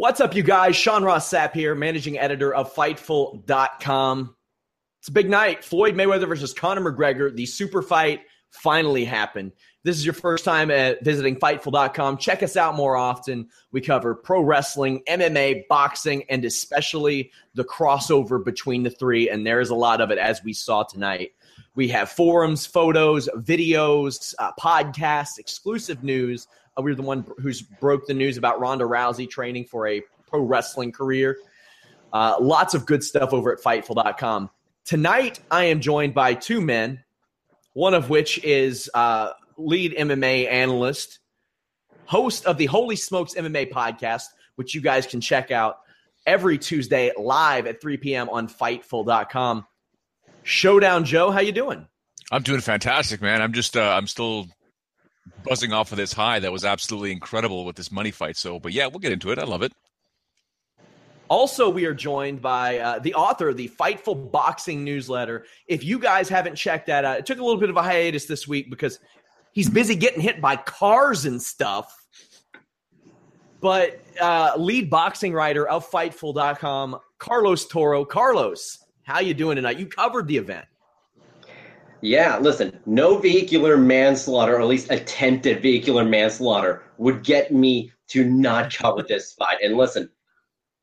What's up, you guys? Sean Ross Sapp here, managing editor of Fightful.com. It's a big night. Floyd Mayweather versus Conor McGregor. The super fight finally happened. This is your first time at visiting Fightful.com. Check us out more often. We cover pro wrestling, MMA, boxing, and especially the crossover between the three. And there is a lot of it, as we saw tonight. We have forums, photos, videos, uh, podcasts, exclusive news. Uh, we are the one who's broke the news about Ronda Rousey training for a pro wrestling career. Uh, lots of good stuff over at Fightful.com. Tonight, I am joined by two men, one of which is uh, lead MMA analyst, host of the Holy Smokes MMA podcast, which you guys can check out every Tuesday live at 3 p.m. on Fightful.com. Showdown Joe, how you doing? I'm doing fantastic, man. I'm just uh, I'm still buzzing off of this high that was absolutely incredible with this money fight. So, but yeah, we'll get into it. I love it. Also, we are joined by uh, the author of the Fightful Boxing newsletter. If you guys haven't checked that out, it took a little bit of a hiatus this week because he's busy getting hit by cars and stuff. But uh, lead boxing writer of Fightful.com, Carlos Toro. Carlos, how you doing tonight? You covered the event. Yeah, listen, no vehicular manslaughter, or at least attempted vehicular manslaughter, would get me to not cover this fight. And listen,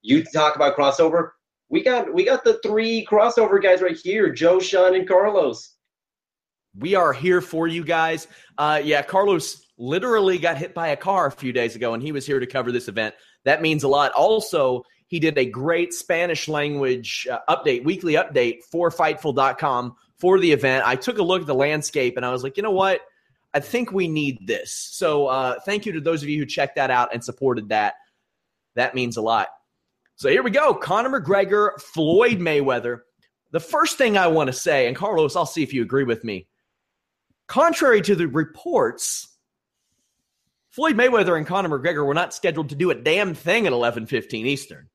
you talk about crossover. We got we got the three crossover guys right here: Joe, Sean, and Carlos. We are here for you guys. Uh, yeah, Carlos literally got hit by a car a few days ago, and he was here to cover this event. That means a lot. Also, he did a great Spanish language uh, update, weekly update for Fightful.com for the event. I took a look at the landscape, and I was like, you know what? I think we need this. So, uh, thank you to those of you who checked that out and supported that. That means a lot. So here we go. Conor McGregor, Floyd Mayweather. The first thing I want to say, and Carlos, I'll see if you agree with me. Contrary to the reports, Floyd Mayweather and Conor McGregor were not scheduled to do a damn thing at 11:15 Eastern.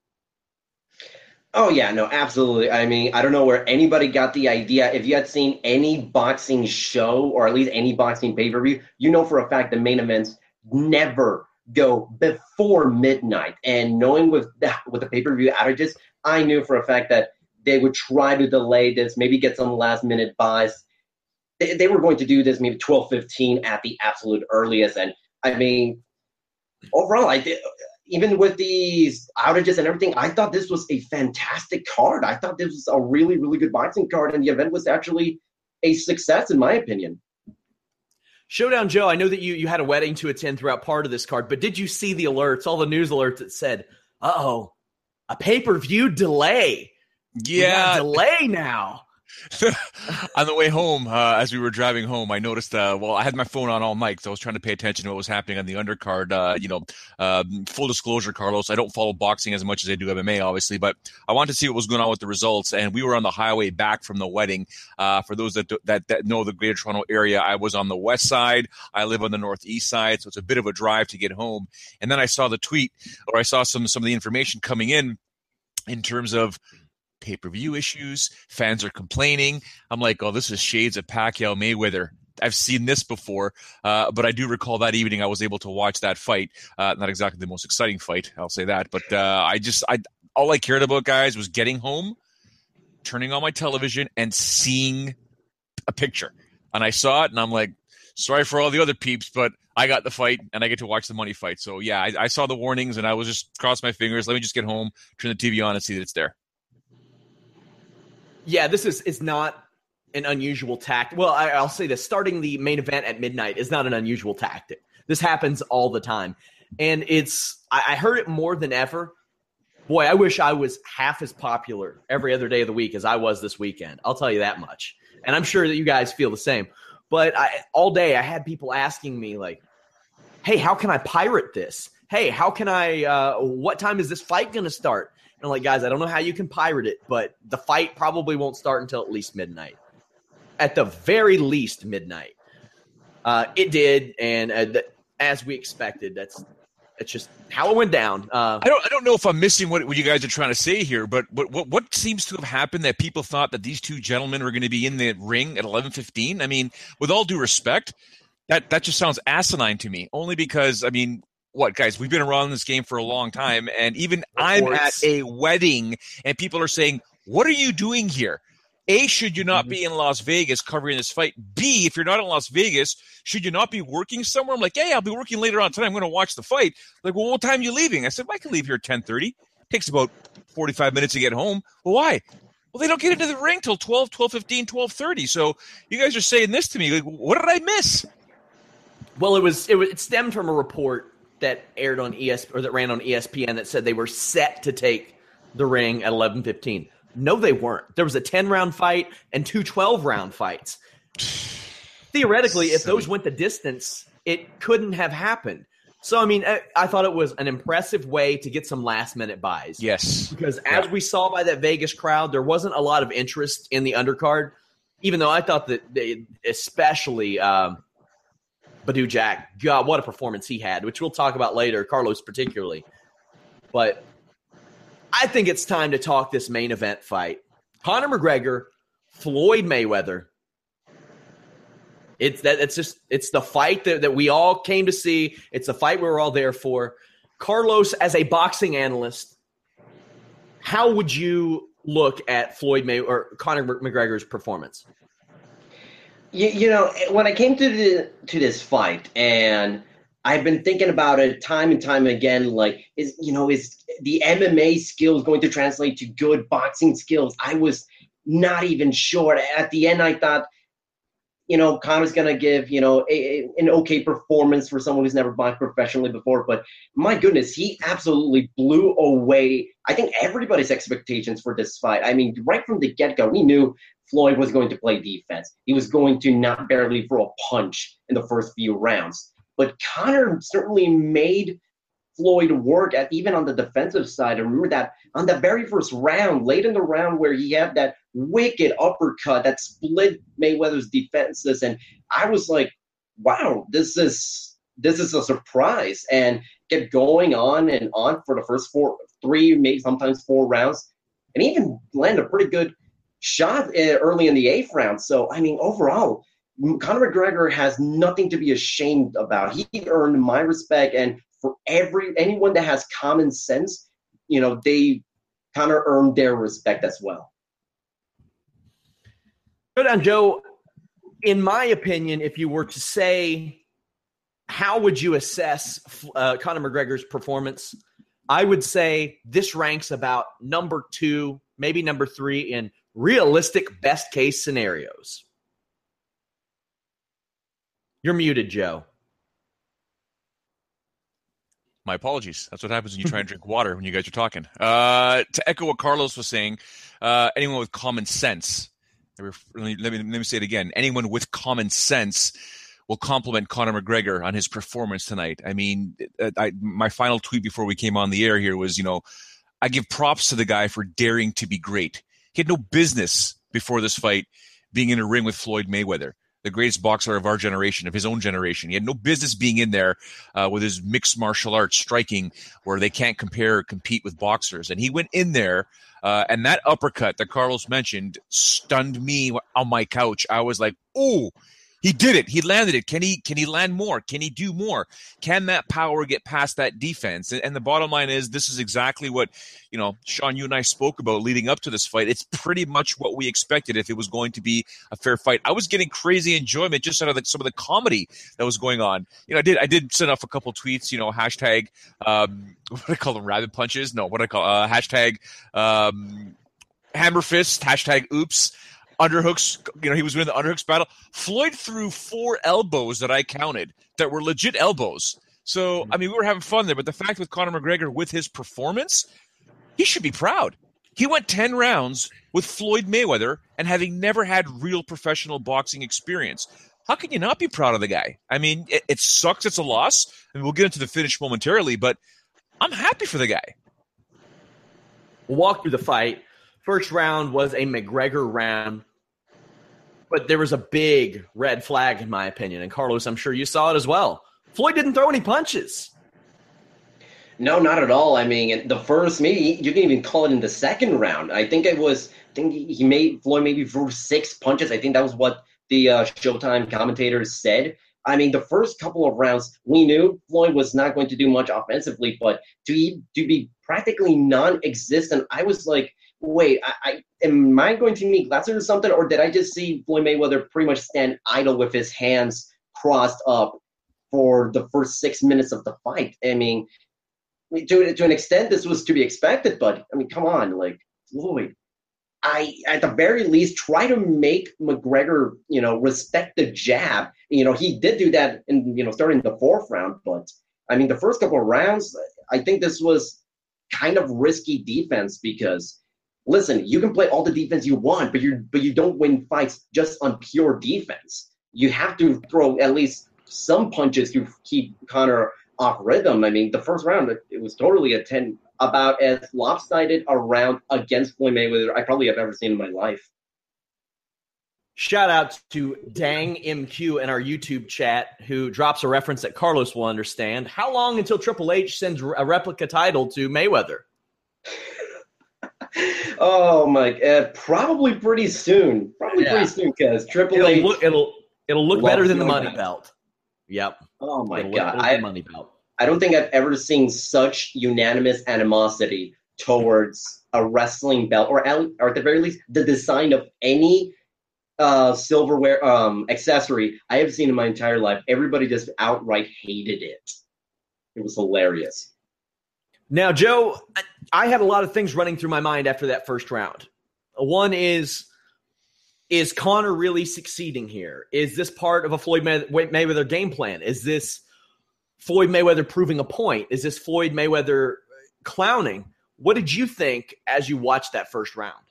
Oh yeah, no, absolutely. I mean, I don't know where anybody got the idea. If you had seen any boxing show or at least any boxing pay-per-view, you know for a fact the main events never go before midnight. And knowing with the, with the pay per view outages, I knew for a fact that they would try to delay this, maybe get some last minute buys. They, they were going to do this maybe twelve fifteen at the absolute earliest. And I mean, overall, I did. Even with these outages and everything, I thought this was a fantastic card. I thought this was a really, really good boxing card, and the event was actually a success, in my opinion. Showdown Joe, I know that you you had a wedding to attend throughout part of this card, but did you see the alerts, all the news alerts that said, "Uh oh, a pay per view delay"? Yeah, delay now. on the way home, uh, as we were driving home, I noticed. Uh, well, I had my phone on all night, so I was trying to pay attention to what was happening on the undercard. Uh, you know, um, full disclosure, Carlos, I don't follow boxing as much as I do MMA, obviously, but I wanted to see what was going on with the results. And we were on the highway back from the wedding. Uh, for those that, that that know the Greater Toronto area, I was on the west side. I live on the northeast side, so it's a bit of a drive to get home. And then I saw the tweet, or I saw some some of the information coming in in terms of pay per view issues. Fans are complaining. I'm like, oh, this is shades of Pacquiao Mayweather. I've seen this before, uh, but I do recall that evening I was able to watch that fight. Uh, not exactly the most exciting fight, I'll say that, but uh, I just, I all I cared about, guys, was getting home, turning on my television, and seeing a picture. And I saw it, and I'm like, sorry for all the other peeps, but I got the fight, and I get to watch the money fight. So yeah, I, I saw the warnings, and I was just cross my fingers. Let me just get home, turn the TV on, and see that it's there. Yeah, this is is not an unusual tactic. Well, I, will say this: starting the main event at midnight is not an unusual tactic. This happens all the time, and it's I, I heard it more than ever. Boy, I wish I was half as popular every other day of the week as I was this weekend. I'll tell you that much, and I'm sure that you guys feel the same. But I, all day, I had people asking me like, "Hey, how can I pirate this? Hey, how can I? Uh, what time is this fight going to start?" And like, guys, I don't know how you can pirate it, but the fight probably won't start until at least midnight. At the very least, midnight. Uh, it did, and uh, th- as we expected, that's that's just how it went down. Uh, I don't I don't know if I'm missing what, what you guys are trying to say here, but but what what seems to have happened that people thought that these two gentlemen were going to be in the ring at 11:15? I mean, with all due respect, that that just sounds asinine to me. Only because I mean, what guys we've been around this game for a long time and even i'm at a wedding and people are saying what are you doing here? A should you not mm-hmm. be in las vegas covering this fight? B if you're not in las vegas should you not be working somewhere? I'm like yeah, yeah i'll be working later on tonight. I'm going to watch the fight. Like well what time are you leaving? I said well, i can leave here at 10.30 takes about 45 minutes to get home. Well why? Well they don't get into the ring till 12 12 15 12 30 so you guys are saying this to me like what did i miss? Well it was it, was, it stemmed from a report that aired on ES or that ran on ESPN that said they were set to take the ring at 11:15. No, they weren't. There was a 10 round fight and two 12 round fights. Theoretically, if those went the distance, it couldn't have happened. So, I mean, I, I, thought it was an impressive way to get some last minute buys. Yes. Because as yeah. we saw by that Vegas crowd, there wasn't a lot of interest in the undercard, even though I thought that they, especially um, Badou Jack, God, what a performance he had, which we'll talk about later, Carlos particularly. But I think it's time to talk this main event fight. Conor McGregor, Floyd Mayweather. It's that it's just it's the fight that, that we all came to see. It's the fight we were all there for. Carlos, as a boxing analyst, how would you look at Floyd May or Conor McGregor's performance? You, you know, when I came to the to this fight, and I've been thinking about it time and time again. Like, is you know, is the MMA skills going to translate to good boxing skills? I was not even sure. At the end, I thought, you know, Conor's going to give, you know, a, a, an okay performance for someone who's never boxed professionally before. But my goodness, he absolutely blew away, I think, everybody's expectations for this fight. I mean, right from the get go, we knew Floyd was going to play defense. He was going to not barely throw a punch in the first few rounds. But Conor certainly made Floyd work at even on the defensive side. I remember that on the very first round, late in the round, where he had that wicked uppercut that split Mayweather's defenses, and I was like, "Wow, this is this is a surprise!" And kept going on and on for the first four, three, maybe sometimes four rounds, and even landed a pretty good shot uh, early in the eighth round. So, I mean, overall, Conor McGregor has nothing to be ashamed about. He earned my respect, and for every anyone that has common sense, you know, they kind of earned their respect as well. Go down, Joe. In my opinion, if you were to say, how would you assess uh, Conor McGregor's performance? I would say this ranks about number two, maybe number three in realistic best case scenarios. You're muted, Joe. My apologies. That's what happens when you try and drink water when you guys are talking. Uh, to echo what Carlos was saying, uh, anyone with common sense let me, let me, let me say it again. Anyone with common sense will compliment Conor McGregor on his performance tonight. I mean, I, my final tweet before we came on the air here was, you know, I give props to the guy for daring to be great. He had no business before this fight being in a ring with Floyd Mayweather, the greatest boxer of our generation, of his own generation. He had no business being in there uh, with his mixed martial arts striking, where they can't compare or compete with boxers. And he went in there, uh, and that uppercut that Carlos mentioned stunned me on my couch. I was like, "Oh, he did it. He landed it. Can he can he land more? Can he do more? Can that power get past that defense? And, and, the bottom line is this is exactly what, you know, Sean, you and I spoke about leading up to this fight. It's pretty much what we expected if it was going to be a fair fight. I was getting crazy enjoyment just out of the, some of the comedy that was going on. You know, I did I did send off a couple tweets, you know, hashtag um what do I call them, rabbit punches? No, what do I call uh hashtag um hammer fist, hashtag oops underhooks. You know, he was winning the underhooks battle. Floyd threw four elbows that I counted that were legit elbows. So, hmm. I mean, we were having fun there. But the fact with Conor McGregor, with his performance, he should be proud. He went 10 rounds with Floyd Mayweather and having never had real professional boxing experience. How can you not be proud of the guy? I mean, it, it sucks. It's a loss. and we'll get into the finish momentarily, but I'm happy for the guy. We'll walk through the fight. First round was a McGregor round but there was a big red flag, in my opinion. And Carlos, I'm sure you saw it as well. Floyd didn't throw any punches. No, not at all. I mean, the first, maybe you can even call it in the second round. I think it was, I think he made Floyd maybe threw six punches. I think that was what the uh, Showtime commentators said. I mean, the first couple of rounds, we knew Floyd was not going to do much offensively, but to, to be practically non existent, I was like, wait, I, I am I going to meet Glasser or something, or did I just see Floyd Mayweather pretty much stand idle with his hands crossed up for the first six minutes of the fight? I mean, to to an extent, this was to be expected, but I mean, come on, like Floyd. I, at the very least, try to make McGregor, you know, respect the jab. You know, he did do that in, you know, starting the fourth round, but I mean, the first couple of rounds, I think this was kind of risky defense because listen, you can play all the defense you want, but you but you don't win fights just on pure defense. You have to throw at least some punches to keep Conor off rhythm. I mean, the first round it was totally a ten about as lopsided a round against Floyd Mayweather I probably have ever seen in my life. Shout out to Dang MQ in our YouTube chat who drops a reference that Carlos will understand. How long until Triple H sends a replica title to Mayweather? oh my! god! probably pretty soon. Probably yeah. pretty soon because Triple it'll H. Look, it'll it'll look better than the money belt. belt. Yep. Oh my it'll god! I, money belt. I don't think I've ever seen such unanimous animosity towards a wrestling belt, or at, or at the very least, the design of any uh, silverware um, accessory I have seen in my entire life. Everybody just outright hated it. It was hilarious. Now, Joe, I had a lot of things running through my mind after that first round. One is is Conor really succeeding here? Is this part of a Floyd Mayweather game plan? Is this Floyd Mayweather proving a point? Is this Floyd Mayweather clowning? What did you think as you watched that first round?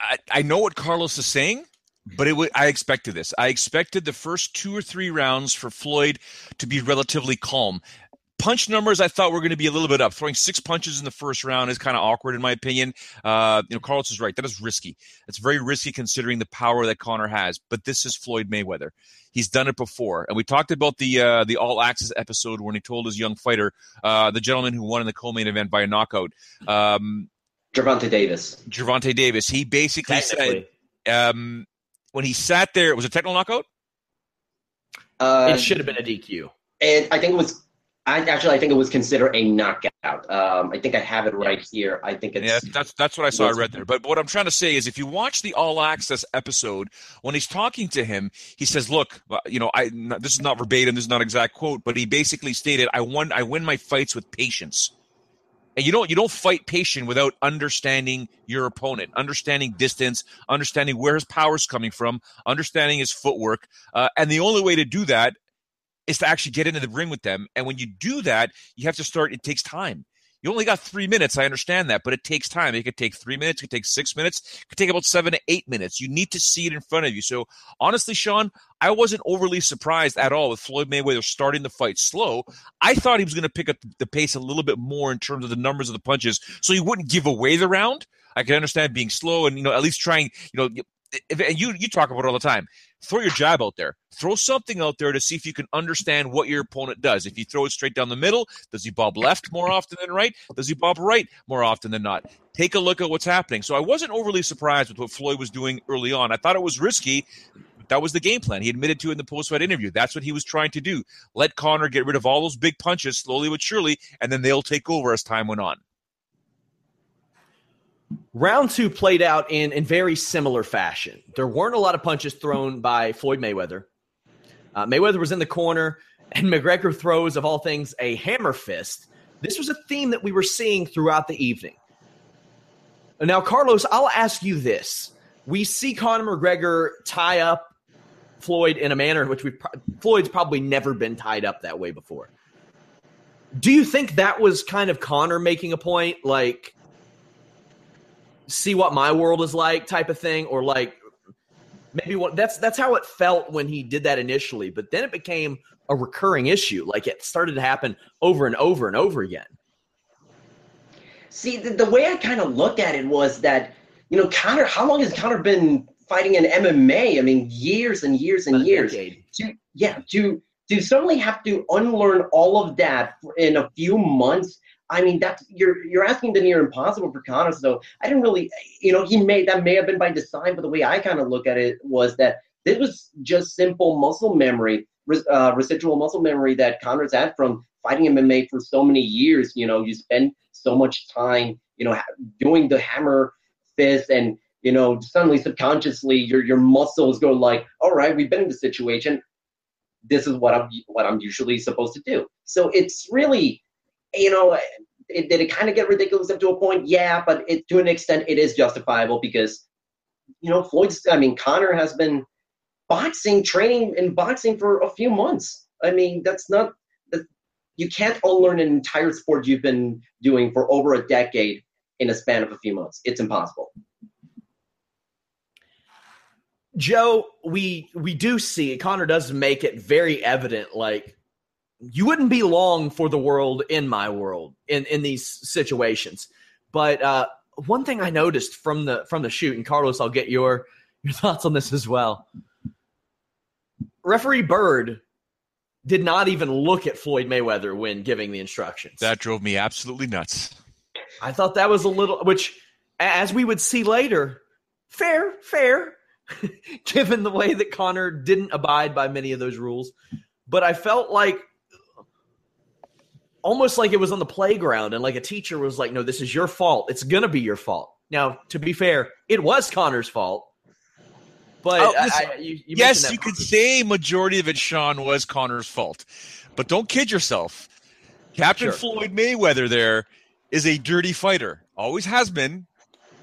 I, I know what Carlos is saying, but it w- I expected this. I expected the first two or three rounds for Floyd to be relatively calm punch numbers I thought were going to be a little bit up. Throwing six punches in the first round is kind of awkward in my opinion. Uh, you know, Carlos is right. That is risky. It's very risky considering the power that Conor has. But this is Floyd Mayweather. He's done it before, and we talked about the uh, the All Access episode when he told his young fighter, uh, the gentleman who won in the co-main event by a knockout, um, Gervonta Davis. Gervonta Davis. He basically said um, when he sat there, it was a technical knockout. Uh, it should have been a DQ. And I think it was I actually I think it was considered a knockout. Um, I think I have it right here. I think it's yeah. That's that's what I saw. I read there. But, what I'm trying to say is, if you watch the All Access episode, when he's talking to him, he says, "Look, uh, you know, I this is not verbatim. This is not exact quote, but he basically stated, I won I win my fights with patience." And you don't you don't fight patient without understanding your opponent, understanding distance, understanding where his power is coming from, understanding his footwork, uh, and the only way to do that is to actually get into the ring with them. And when you do that, you have to start, it takes time. You only got three minutes. I understand that, but it takes time. It could take three minutes. It could take six minutes. It could take about seven to eight minutes. You need to see it in front of you. So honestly, Sean, I wasn't overly surprised at all with Floyd Mayweather starting the fight slow. I thought he was going to pick up the pace a little bit more in terms of the numbers of the punches, so he wouldn't give away the round. I can understand being slow and you know at least trying. You know, and you you talk about it all the time. Throw your jab out there. Throw something out there to see if you can understand what your opponent does. If you throw it straight down the middle, does he bob left more often than right? Does he bob right more often than not? Take a look at what's happening. So I wasn't overly surprised with what Floyd was doing early on. I thought it was risky. That was the game plan. He admitted to in the post-fight interview. That's what he was trying to do. Let Conor get rid of all those big punches slowly but surely, and then they'll take over as time went on. Round two played out in, in very similar fashion. There weren't a lot of punches thrown by Floyd Mayweather. Uh, Mayweather was in the corner, and McGregor throws, of all things, a hammer fist. This was a theme that we were seeing throughout the evening. Now, Carlos, I'll ask you this. We see Conor McGregor tie up Floyd in a manner in which we Floyd's probably never been tied up that way before. Do you think that was kind of Conor making a point? Like, see what my world is like type of thing or like maybe what that's that's how it felt when he did that initially but then it became a recurring issue. Like it started to happen over and over and over again. See the, the way i kind of looked at it was that you know conor how long has conor been fighting in mma i mean years and years and years. to, yeah to to suddenly have to unlearn all of that in a few months I mean, that's you're you're asking the near impossible for Conor. So I didn't really, you know, he may that may have been by design, but the way I kind of look at it was that this was just simple muscle memory, uh, residual muscle memory that Conor's had from fighting MMA for so many years. You know, you spend so much time, you know, doing the hammer fist and you know, suddenly subconsciously your your muscles go like, all right, we've been in this situation. This is what I'm what I'm usually supposed to do. So it's really you know, it, did it kind of get ridiculous up to a point? Yeah, but it, to an extent, it is justifiable because, you know, Floyd's, I mean, Conor has been boxing, training in boxing for a few months. I mean, that's not, that, you can't unlearn an entire sport you've been doing for over a decade in a span of a few months. It's impossible. Joe, we we do see Conor does make it very evident, like you wouldn't be long for the world in my world in in these situations. But uh, one thing I noticed from the from the shoot, and Carlos, I'll get your your thoughts on this as well. Referee Byrd did not even look at Floyd Mayweather when giving the instructions. That drove me absolutely nuts. I thought that was a little, which, as we would see later, fair, fair, given the way that Conor didn't abide by many of those rules. But I felt like almost like it was on the playground and like a teacher was like, no, this is your fault. It's going to be your fault. Now, to be fair, it was Conor's fault. But oh, I, I, you, you yes, you could say majority of it, Sean, was Conor's fault. But don't kid yourself. Captain sure. Floyd Mayweather there is a dirty fighter. Always has been.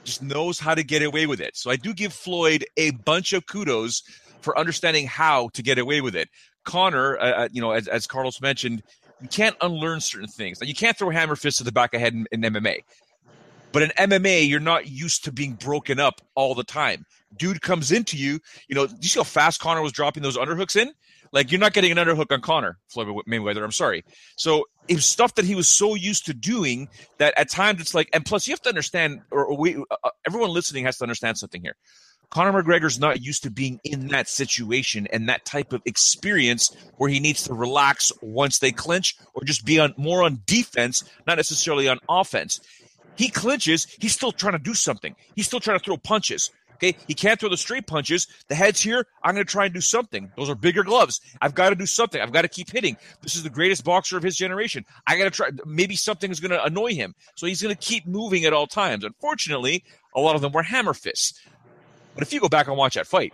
Just knows how to get away with it. So I do give Floyd a bunch of kudos for understanding how to get away with it. Conor, uh, uh you know, as, as Carlos mentioned, you can't unlearn certain things. Like you can't throw hammer fists to the back of head in, in MMA. But in MMA, you're not used to being broken up all the time. Dude comes into you, you know, you see how fast Conor was dropping those underhooks in? Like you're not getting an underhook on Conor, Floyd Mayweather. I'm sorry. So it was stuff that he was so used to doing that at times it's like, and plus you have to understand, or we, uh, everyone listening has to understand something here. Conor McGregor's not used to being in that situation and that type of experience where he needs to relax once they clinch or just be on more on defense, not necessarily on offense. He clinches, he's still trying to do something. He's still trying to throw punches. Okay, he can't throw the straight punches. The head's here. I'm going to try and do something. Those are bigger gloves. I've got to do something. I've got to keep hitting. This is the greatest boxer of his generation. I got to try. Maybe something is going to annoy him, so he's going to keep moving at all times. Unfortunately, a lot of them were hammer fists. But if you go back and watch that fight,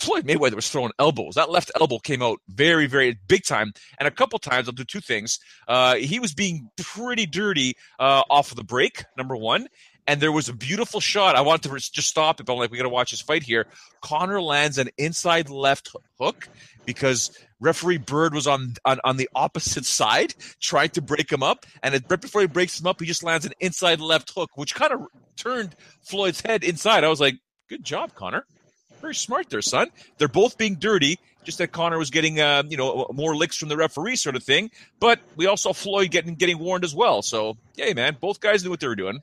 Floyd Mayweather was throwing elbows. That left elbow came out very, very big time. And a couple times, I'll do two things. Uh, he was being pretty dirty uh, off of the break, number one. And there was a beautiful shot. I wanted to just stop it, but I'm like, we got to watch this fight here. Conor lands an inside left hook because referee Byrd was on, on, on the opposite side trying to break him up. And it, right before he breaks him up, he just lands an inside left hook, which kind of turned Floyd's head inside. I was like, good job, Conor. Very smart there, son. They're both being dirty. Just that Conor was getting, uh, you know, more licks from the referee, sort of thing. But we also saw Floyd getting getting warned as well. So, yeah, man, both guys knew what they were doing.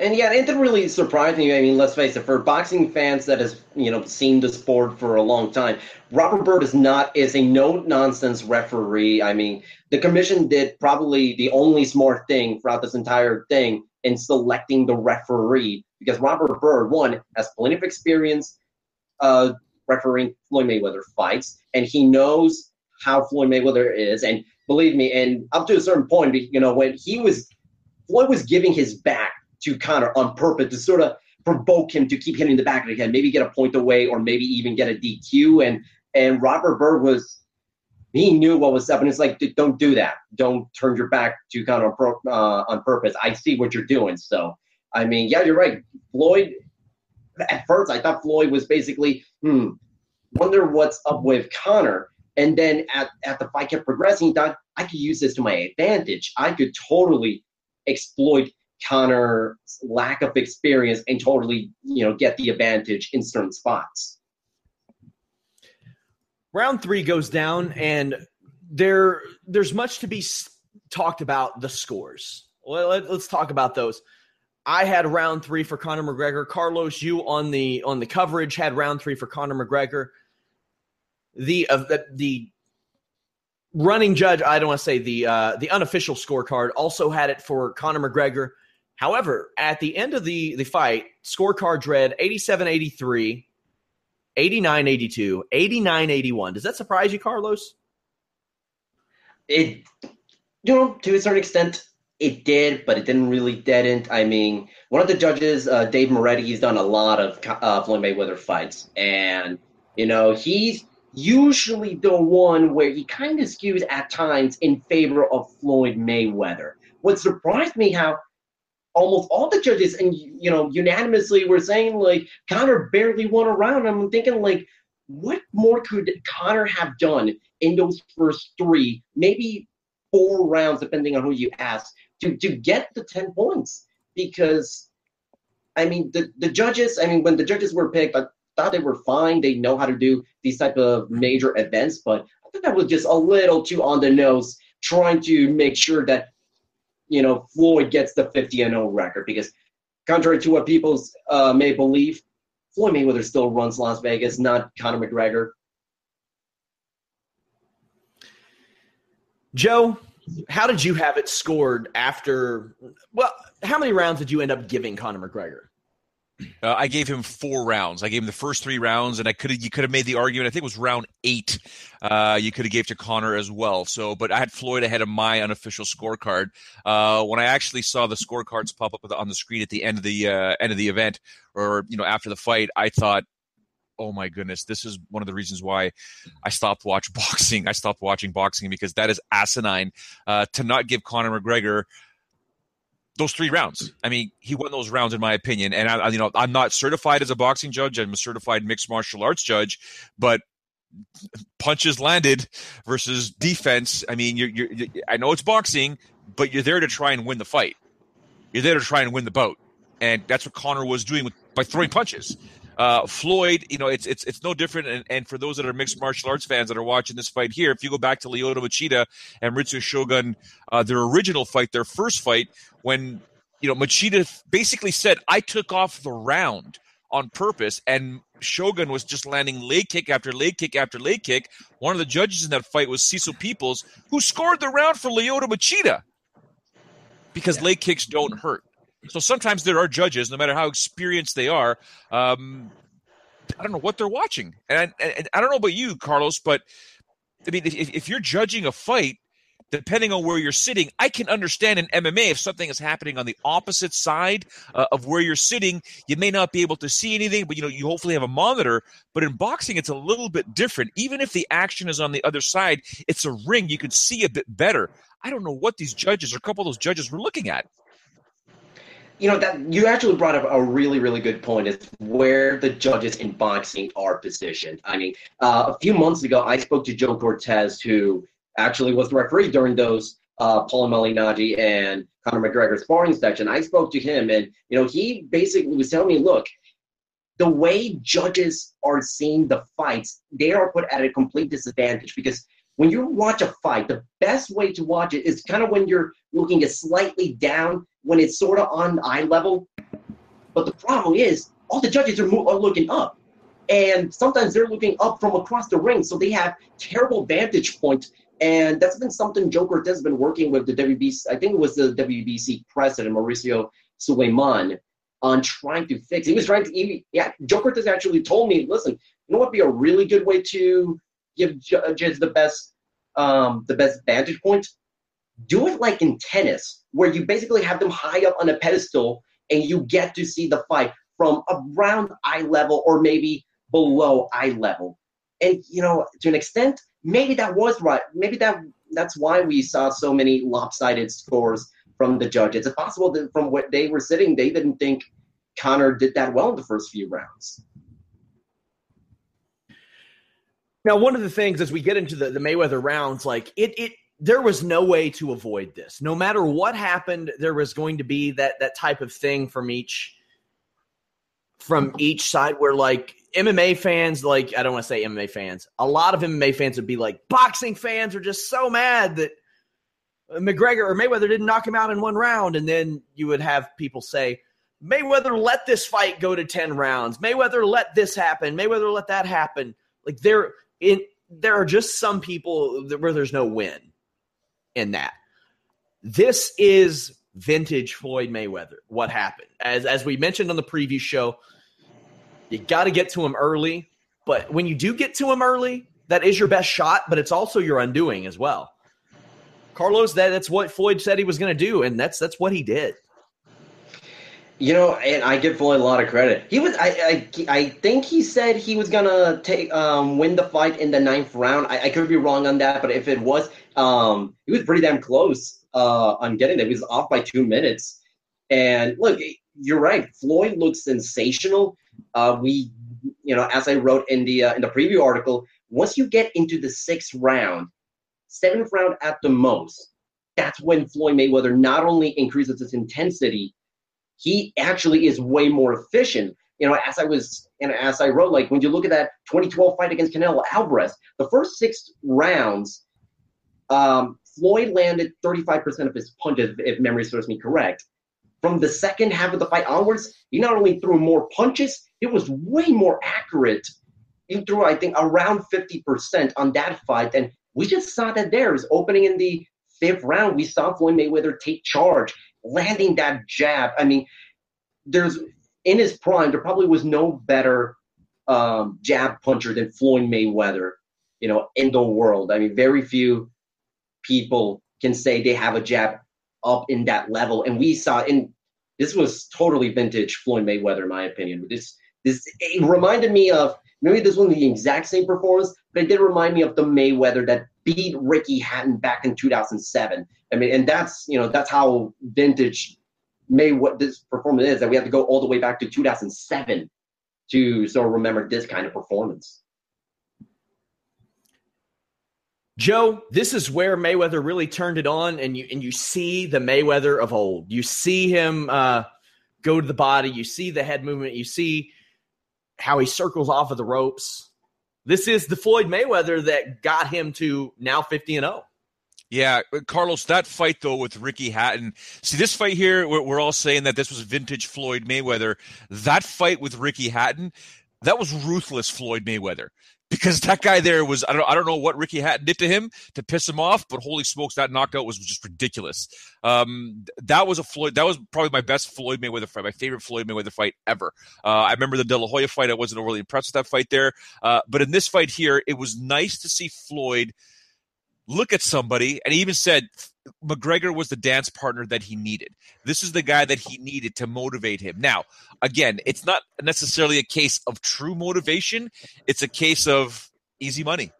And yeah, it didn't really surprise me. I mean, let's face it, for boxing fans that has you know seen the sport for a long time, Robert Byrd is not is a no nonsense referee. I mean, the commission did probably the only smart thing throughout this entire thing in selecting the referee because Robert Byrd, one, has plenty of experience uh, refereeing Floyd Mayweather fights, and he knows how Floyd Mayweather is. And believe me, and up to a certain point, you know, when he was Floyd was giving his back to Conor on purpose to sort of provoke him to keep hitting the back of the head, maybe get a point away or maybe even get a DQ. And and Robert Byrd was he knew what was up, and it's like don't do that. Don't turn your back to Conor uh, on purpose. I see what you're doing. So I mean, yeah, you're right. Floyd. At first, I thought Floyd was basically, hmm, wonder what's up with Conor. And then at, at the fight kept progressing, thought I could use this to my advantage. I could totally exploit Conor's lack of experience and totally, you know, get the advantage in certain spots. Round three goes down, and there there's much to be talked about the scores. Well, let, us talk about those. I had round three for Conor McGregor. Carlos, you on the on the coverage had round three for Conor McGregor. The uh, the, the running judge, I don't want to say the uh, the unofficial scorecard, also had it for Conor McGregor. However, at the end of the, the fight, scorecards read 87 83, 89 82, 89 81. Does that surprise you, Carlos? It, you know, to a certain extent, it did, but it didn't really didn't. I mean, one of the judges, uh, Dave Moretti, he's done a lot of uh, Floyd Mayweather fights, and you know he's usually the one where he kind of skews at times in favor of Floyd Mayweather. What surprised me how almost all the judges and you know unanimously were saying like Conor barely won a round. I'm thinking like, what more could Conor have done in those first three, maybe four rounds, depending on who you ask, to to get the ten points? Because I mean, the the judges. I mean, when the judges were picked, I thought they were fine. They know how to do these type of major events, but I thought that was just a little too on the nose, trying to make sure that you know, Floyd gets the 50 and 0 record because, contrary to what people uh, may believe, Floyd Mayweather still runs Las Vegas, not Conor McGregor. Joe, how did you have it scored after? Well, how many rounds did you end up giving Conor McGregor? Uh, I gave him four rounds. I gave him the first three rounds, and I could you could have made the argument. I think it was round eight. Uh, you could have gave to Conor as well. So, but I had Floyd ahead of my unofficial scorecard. Uh, when I actually saw the scorecards pop up on the screen at the end of the uh, end of the event, or you know after the fight, I thought, oh my goodness, this is one of the reasons why I stopped watch boxing. I stopped watching boxing because that is asinine uh, to not give Conor McGregor those three rounds. I mean, he won those rounds in my opinion. And I, you know, I'm not certified as a boxing judge. I'm a certified mixed martial arts judge, but punches landed versus defense. I mean, you're, you're, you're, I know it's boxing, but you're there to try and win the fight. You're there to try and win the bout, and that's what Conor was doing with, by throwing punches. Uh, Floyd, you know, it's it's it's no different. And, and, for those that are mixed martial arts fans that are watching this fight here, if you go back to Lyoto Machida and Ritsu Shogun, uh, their original fight, their first fight, when you know Machida basically said, "I took off the round." on purpose, and Shogun was just landing leg kick after leg kick after leg kick. One of the judges in that fight was Cecil Peoples, who scored the round for Lyoto Machida because yeah. leg kicks don't hurt. So sometimes there are judges, no matter how experienced they are, um, I don't know what they're watching. And, and, and, I don't know about you, Carlos, but I mean, if, if you're judging a fight, depending on where you're sitting, I can understand in MMA if something is happening on the opposite side uh, of where you're sitting, you may not be able to see anything, but you know you hopefully have a monitor. But in boxing, it's a little bit different. Even if the action is on the other side, it's a ring. You can see a bit better. I don't know what these judges or a couple of those judges were looking at. You know that you actually brought up a really really good point is where the judges in boxing are positioned i mean uh, a few months ago i spoke to joe cortez who actually was the referee during those uh, Paul Malignaggi and Conor McGregor sparring section. I spoke to him, and you know he basically was telling me, look, the way judges are seeing the fights, they are put at a complete disadvantage because when you watch a fight, the best way to watch it is kind of when you're looking at slightly down, when it's sort of on eye level. But the problem is, all the judges are, are looking up. And sometimes they're looking up from across the ring, so they have terrible vantage points and that's been something Joe Cortez has been working with the WBC, I think it was the WBC president, Mauricio Sulaiman, on trying to fix. He was trying to, he, yeah, Joe Cortez actually told me, listen, you know what would be a really good way to give judges the best, um, the best vantage point? Do it like in tennis, where you basically have them high up on a pedestal and you get to see the fight from around eye level or maybe below eye level. And, you know, to an extent, maybe that was right. Maybe that that's why we saw so many lopsided scores from the judges. It's possible that from what they were sitting, they didn't think Conor did that well in the first few rounds. Now, one of the things as we get into the, the Mayweather rounds, like it, it, there was no way to avoid this. No matter what happened, there was going to be that that type of thing from each from each side where like MMA fans, like I don't want to say MMA fans, a lot of MMA fans would be like, boxing fans are just so mad that McGregor or Mayweather didn't knock him out in one round, and then you would have people say, Mayweather let this fight go to ten rounds. Mayweather let this happen. Mayweather let that happen. Like there, in there are just some people where there's no win in that. This is vintage Floyd Mayweather. What happened? As as we mentioned on the preview show, you got to get to him early. But when you do get to him early, that is your best shot, but it's also your undoing as well. Carlos, that, that's what Floyd said he was going to do, and that's that's what he did. You know, and I give Floyd a lot of credit. He was, I, I, I think he said he was gonna take, um, win the fight in the ninth round. I, I could be wrong on that, but if it was, um, he was pretty damn close, uh, on getting it. He was off by two minutes. And look, you're right. Floyd looks sensational. Uh, we, you know, as I wrote in the uh, in the preview article, once you get into the sixth round, seventh round at the most, that's when Floyd Mayweather not only increases his intensity, he actually is way more efficient. You know, as I was and as I wrote, like when you look at that 2012 fight against Canelo Alvarez, the first six rounds, um, Floyd landed 35% of his punches, if memory serves me correct. From the second half of the fight onwards, he not only threw more punches, it was way more accurate. He threw, I think, around 50% on that fight. And we just saw that there. Was opening in the fifth round. We saw Floyd Mayweather take charge, landing that jab. I mean, there's in his prime, there probably was no better um, jab puncher than Floyd Mayweather, you know, in the world. I mean, very few people can say they have a jab up in that level. And we saw in this was totally vintage Floyd Mayweather, in my opinion. This this it reminded me of maybe this wasn't the exact same performance, but it did remind me of the Mayweather that beat Ricky Hatton back in 2007. I mean, and that's you know that's how vintage May what this performance is that we have to go all the way back to 2007 to sort of remember this kind of performance. Joe, this is where Mayweather really turned it on, and you and you see the Mayweather of old. You see him uh, go to the body. You see the head movement. You see how he circles off of the ropes. This is the Floyd Mayweather that got him to now fifty and zero. Oh. Yeah, Carlos, that fight though with Ricky Hatton. See, this fight here, we're, we're all saying that this was vintage Floyd Mayweather. That fight with Ricky Hatton, that was ruthless Floyd Mayweather because that guy there was I don't I don't know what Ricky Hatton did to him to piss him off, but holy smokes, that knockout was just ridiculous. Um, that was a Floyd. That was probably my best Floyd Mayweather fight, my favorite Floyd Mayweather fight ever. Uh, I remember the De La Hoya fight. I wasn't overly impressed with that fight there, uh, but in this fight here, it was nice to see Floyd look at somebody, and he even said McGregor was the dance partner that he needed. This is the guy that he needed to motivate him. Now, again, it's not necessarily a case of true motivation, it's a case of easy money.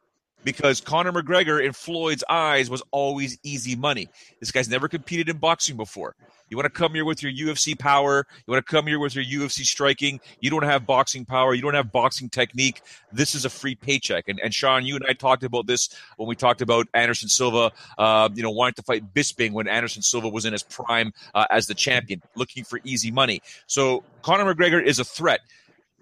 Because Conor McGregor in Floyd's eyes was always easy money. This guy's never competed in boxing before. You want to come here with your UFC power. You want to come here with your UFC striking. You don't have boxing power. You don't have boxing technique. This is a free paycheck. And, and Sean, you and I talked about this when we talked about Anderson Silva, uh, you know, wanting to fight Bisping when Anderson Silva was in his prime uh, as the champion, looking for easy money. So Conor McGregor is a threat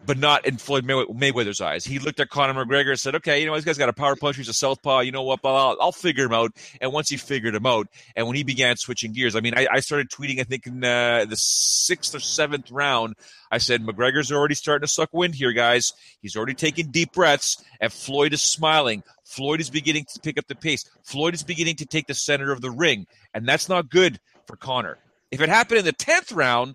but not in Floyd Mayweather's eyes. He looked at Conor McGregor and said, "Okay, you know this guy's got a power punch. He's a southpaw. You know what? I'll, I'll figure him out." And once he figured him out, and when he began switching gears, I mean, I, I started tweeting. I think in uh, the sixth or seventh round, I said, "McGregor's already starting to suck wind here, guys. He's already taking deep breaths, and Floyd is smiling. Floyd is beginning to pick up the pace. Floyd is beginning to take the center of the ring, and that's not good for Conor." If it happened in the tenth round,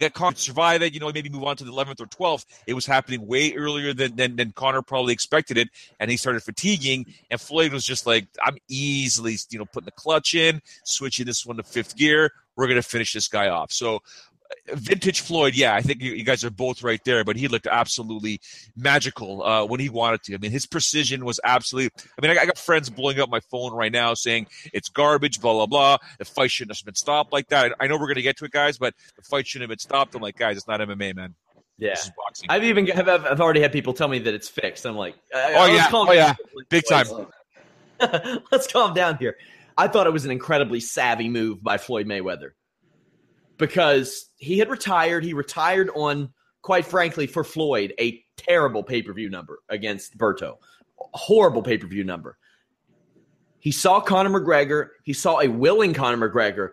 that Conor survive it, you know, maybe move on to the 11th or 12th. It was happening way earlier than, than, than Conor probably expected it. And he started fatiguing. And Floyd was just like, I'm easily, you know, putting the clutch in, switching this one to fifth gear. We're going to finish this guy off. So vintage Floyd, yeah, I think you, guys are both right there. But he looked absolutely magical uh, when he wanted to. I mean, his precision was absolutely. I mean, I, I, got friends blowing up my phone right now saying it's garbage, blah blah blah. The fight shouldn't have been stopped like that. I, I know we're going to get to it, guys, but the fight shouldn't have been stopped. I'm like, guys, it's not MMA, man. Yeah, I've even have, I've already had people tell me that it's fixed. I'm like, oh yeah, oh yeah, big time. let's calm down here. I thought it was an incredibly savvy move by Floyd Mayweather because he had retired. He retired on, quite frankly, for Floyd, a terrible pay per view number against Berto. Horrible pay per view number. He saw Conor McGregor. He saw a willing Conor McGregor.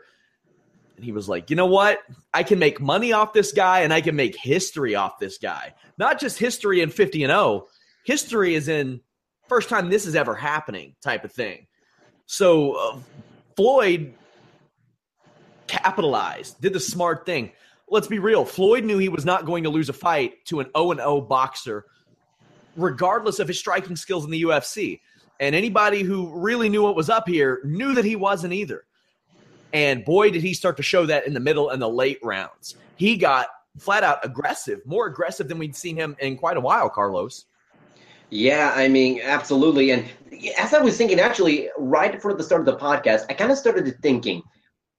And he was like, you know what? I can make money off this guy and I can make history off this guy. Not just history in 50 and 0. History is in first time this is ever happening type of thing. So uh, Floyd capitalized, did the smart thing. Let's be real. Floyd knew he was not going to lose a fight to an 0 0 boxer, regardless of his striking skills in the UFC. And anybody who really knew what was up here knew that he wasn't either. And boy, did he start to show that in the middle and the late rounds. He got flat out aggressive, more aggressive than we'd seen him in quite a while, Carlos. Yeah, I mean, absolutely. And as I was thinking, actually, right before the start of the podcast, I kind of started thinking,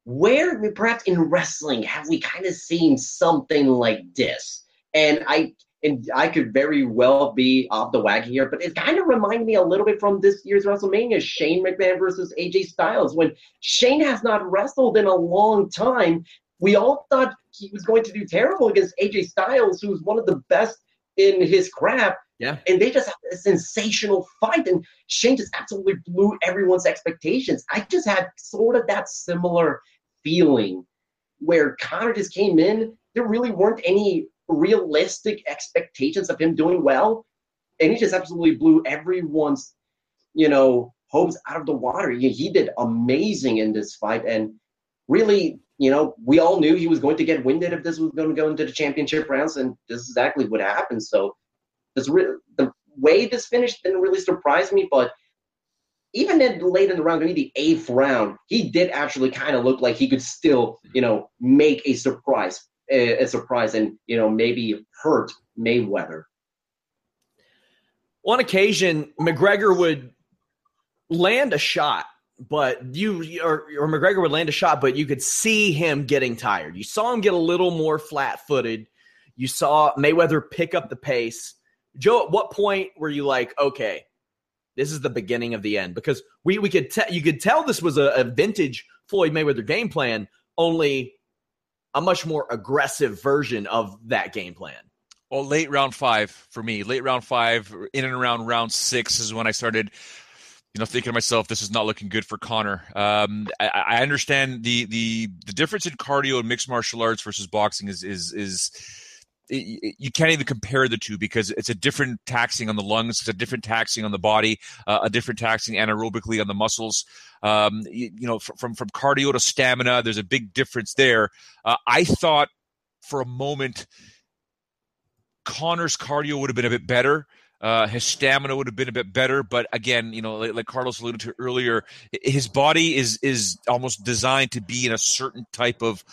where perhaps in wrestling have we kind of seen something like this? And I and I could very well be off the wagon here, but it kind of reminded me a little bit from this year's WrestleMania, Shane McMahon versus AJ Styles, when Shane has not wrestled in a long time. We all thought he was going to do terrible against AJ Styles, who's one of the best in his craft. Yeah. And they just had a sensational fight, and Shane just absolutely blew everyone's expectations. I just had sort of that similar feeling where Conor just came in. There really weren't any realistic expectations of him doing well, and he just absolutely blew everyone's, you know, hopes out of the water. He, he did amazing in this fight, and really, you know, we all knew he was going to get winded if this was going to go into the championship rounds, and this is exactly what happened. So, this re- the way this finished didn't really surprise me, but even in the late in the round, maybe the eighth round, he did actually kind of look like he could still, you know, make a surprise, a, a surprise, and you know maybe hurt Mayweather. On occasion, McGregor would land a shot, but you or, or McGregor would land a shot, but you could see him getting tired. You saw him get a little more flat-footed. You saw Mayweather pick up the pace. Joe, at what point were you like, okay, this is the beginning of the end because we we could tell you could tell this was a, a vintage Floyd Mayweather game plan, only a much more aggressive version of that game plan. Well, late round five for me, late round five, in and around round six is when I started, you know, thinking to myself, this is not looking good for Conor. Um, I, I, understand the the the difference in cardio and mixed martial arts versus boxing is is is you can't even compare the two because it's a different taxing on the lungs, it's a different taxing on the body, uh, a different taxing anaerobically on the muscles. Um, you, you, know, from from cardio to stamina, there's a big difference there. Uh, I thought for a moment Conor's cardio would have been a bit better. Uh, his stamina would have been a bit better, but again, you know, like, like, Carlos alluded to earlier, his body is is almost designed to be in a certain type of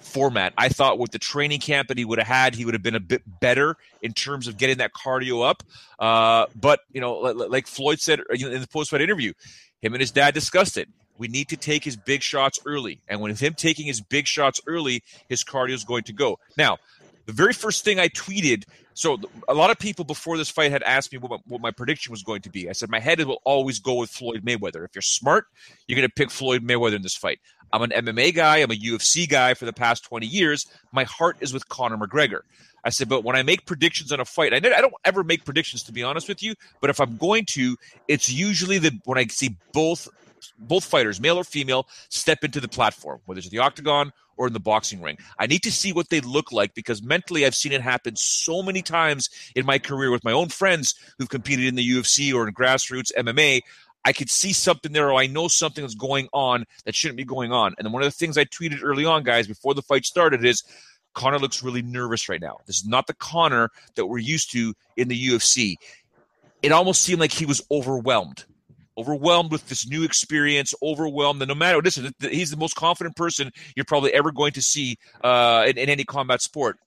format. I thought with the training camp that he would have had, he would have been a bit better in terms of getting that cardio up. Uh, but you know, like Floyd said in the post-fight interview, him and his dad discussed it. We need to take his big shots early, and with him taking his big shots early, his cardio is going to go. Now, the very first thing I tweeted. So a lot of people before this fight had asked me what my, what my prediction was going to be. I said my head will always go with Floyd Mayweather. If you're smart, you're going to pick Floyd Mayweather in this fight. I'm an MMA guy. I'm a UFC guy for the past 20 years. My heart is with Conor McGregor. I said, but when I make predictions on a fight, I, I don't ever make predictions to be honest with you. But if I'm going to, it's usually the when I see both both fighters, male or female, step into the platform, whether it's the octagon or in the boxing ring. I need to see what they look like because mentally I've seen it happen so many times in my career with my own friends who've competed in the UFC or in grassroots MMA. I could see something there, or I know something is going on that shouldn't be going on. And then one of the things I tweeted early on, guys, before the fight started, is Conor looks really nervous right now. This is not the Conor that we're used to in the UFC. It almost seemed like he was overwhelmed, overwhelmed with this new experience, overwhelmed. And no matter what, listen, he's the most confident person you're probably ever going to see uh, in, in any combat sport.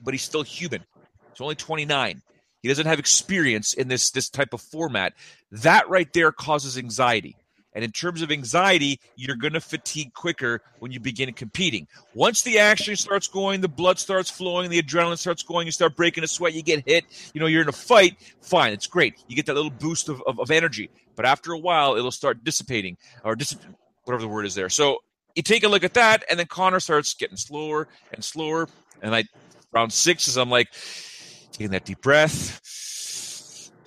But he's still human. He's only 29. He doesn't have experience in this this type of format. That right there causes anxiety. And in terms of anxiety, you're going to fatigue quicker when you begin competing. Once the action starts going, the blood starts flowing, the adrenaline starts going, you start breaking a sweat, you get hit, you know, you're in a fight, fine, it's great. You get that little boost of, of, of energy. But after a while, it'll start dissipating or dis- whatever the word is there. So you take a look at that, and then Conor starts getting slower and slower. And I, round six is I'm like, taking that deep breath,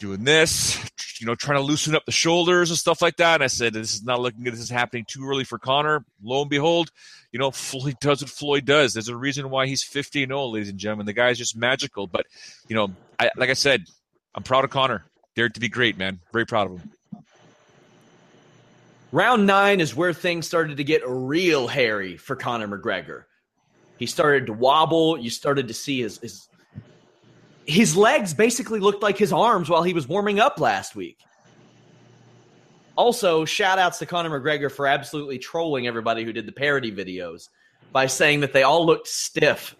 doing this, you know, trying to loosen up the shoulders and stuff like that. And I said, this is not looking good. This is happening too early for Conor. Lo and behold, you know, Floyd does what Floyd does. There's a reason why he's 50 and 0, ladies and gentlemen. The guy is just magical. But, you know, I, like I said, I'm proud of Conor. Dared to be great, man. Very proud of him. Round nine is where things started to get real hairy for Conor McGregor. He started to wobble. You started to see his, his his legs basically looked like his arms while he was warming up last week. Also, shout outs to Conor McGregor for absolutely trolling everybody who did the parody videos by saying that they all looked stiff.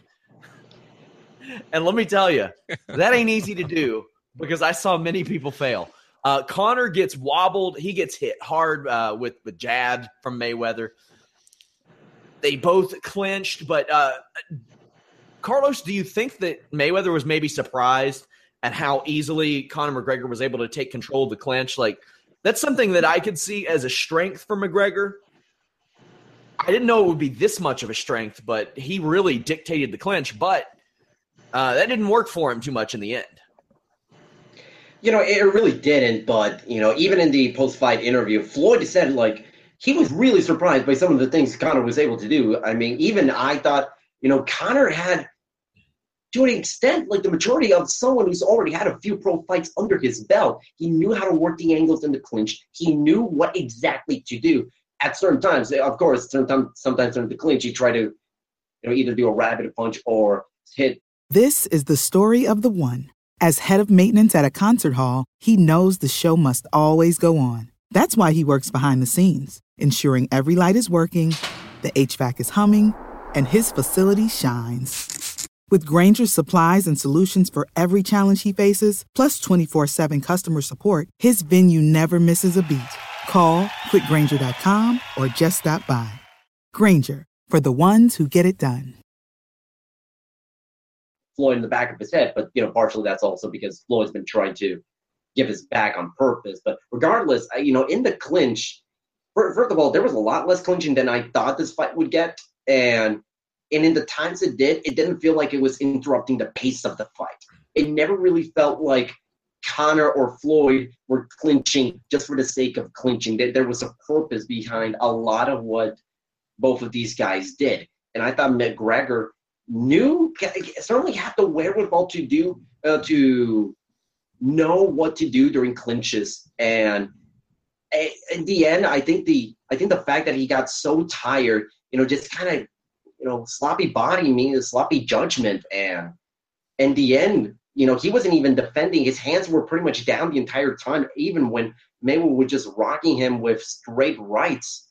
And let me tell you, that ain't easy to do because I saw many people fail. Uh, Conor gets wobbled. He gets hit hard uh, with the jab from Mayweather. They both clinched, but uh, Carlos, do you think that Mayweather was maybe surprised at how easily Conor McGregor was able to take control of the clinch? Like, that's something that I could see as a strength for McGregor. I didn't know it would be this much of a strength, but he really dictated the clinch. But uh, that didn't work for him too much in the end. You know, it really didn't. But you know, even in the post-fight interview, Floyd said like he was really surprised by some of the things Conor was able to do. I mean, even I thought you know, Conor had, to an extent, like the majority of someone who's already had a few pro fights under his belt. He knew how to work the angles in the clinch. He knew what exactly to do at certain times. Of course, sometimes, sometimes in the clinch, you try to, you know, either do a rabbit punch or hit. This is the story of the one. As head of maintenance at a concert hall, he knows the show must always go on. That's why he works behind the scenes, ensuring every light is working, the HVAC is humming and his facility shines. With Grainger's supplies and solutions for every challenge he faces, plus 24 7 customer support, his venue never misses a beat. Call clickgrainger.com or just stop by. Grainger, for the ones who get it done. Floyd in the back of his head, but you know, partially that's also because Floyd's been trying to give his back on purpose. But regardless, you know, in the clinch, first of all, there was a lot less clinching than I thought this fight would get and and in the times it did, it didn't feel like it was interrupting the pace of the fight. It never really felt like Conor or Floyd were clinching just for the sake of clinching. There was a purpose behind a lot of what both of these guys did, and I thought McGregor knew certainly had the wherewithal to do uh, to know what to do during clinches and in the end i think the i think the fact that he got so tired you know, just kind of, you know, sloppy body means sloppy judgment. And in the end, you know, he wasn't even defending. His hands were pretty much down the entire time, even when Mayweather was just rocking him with straight rights.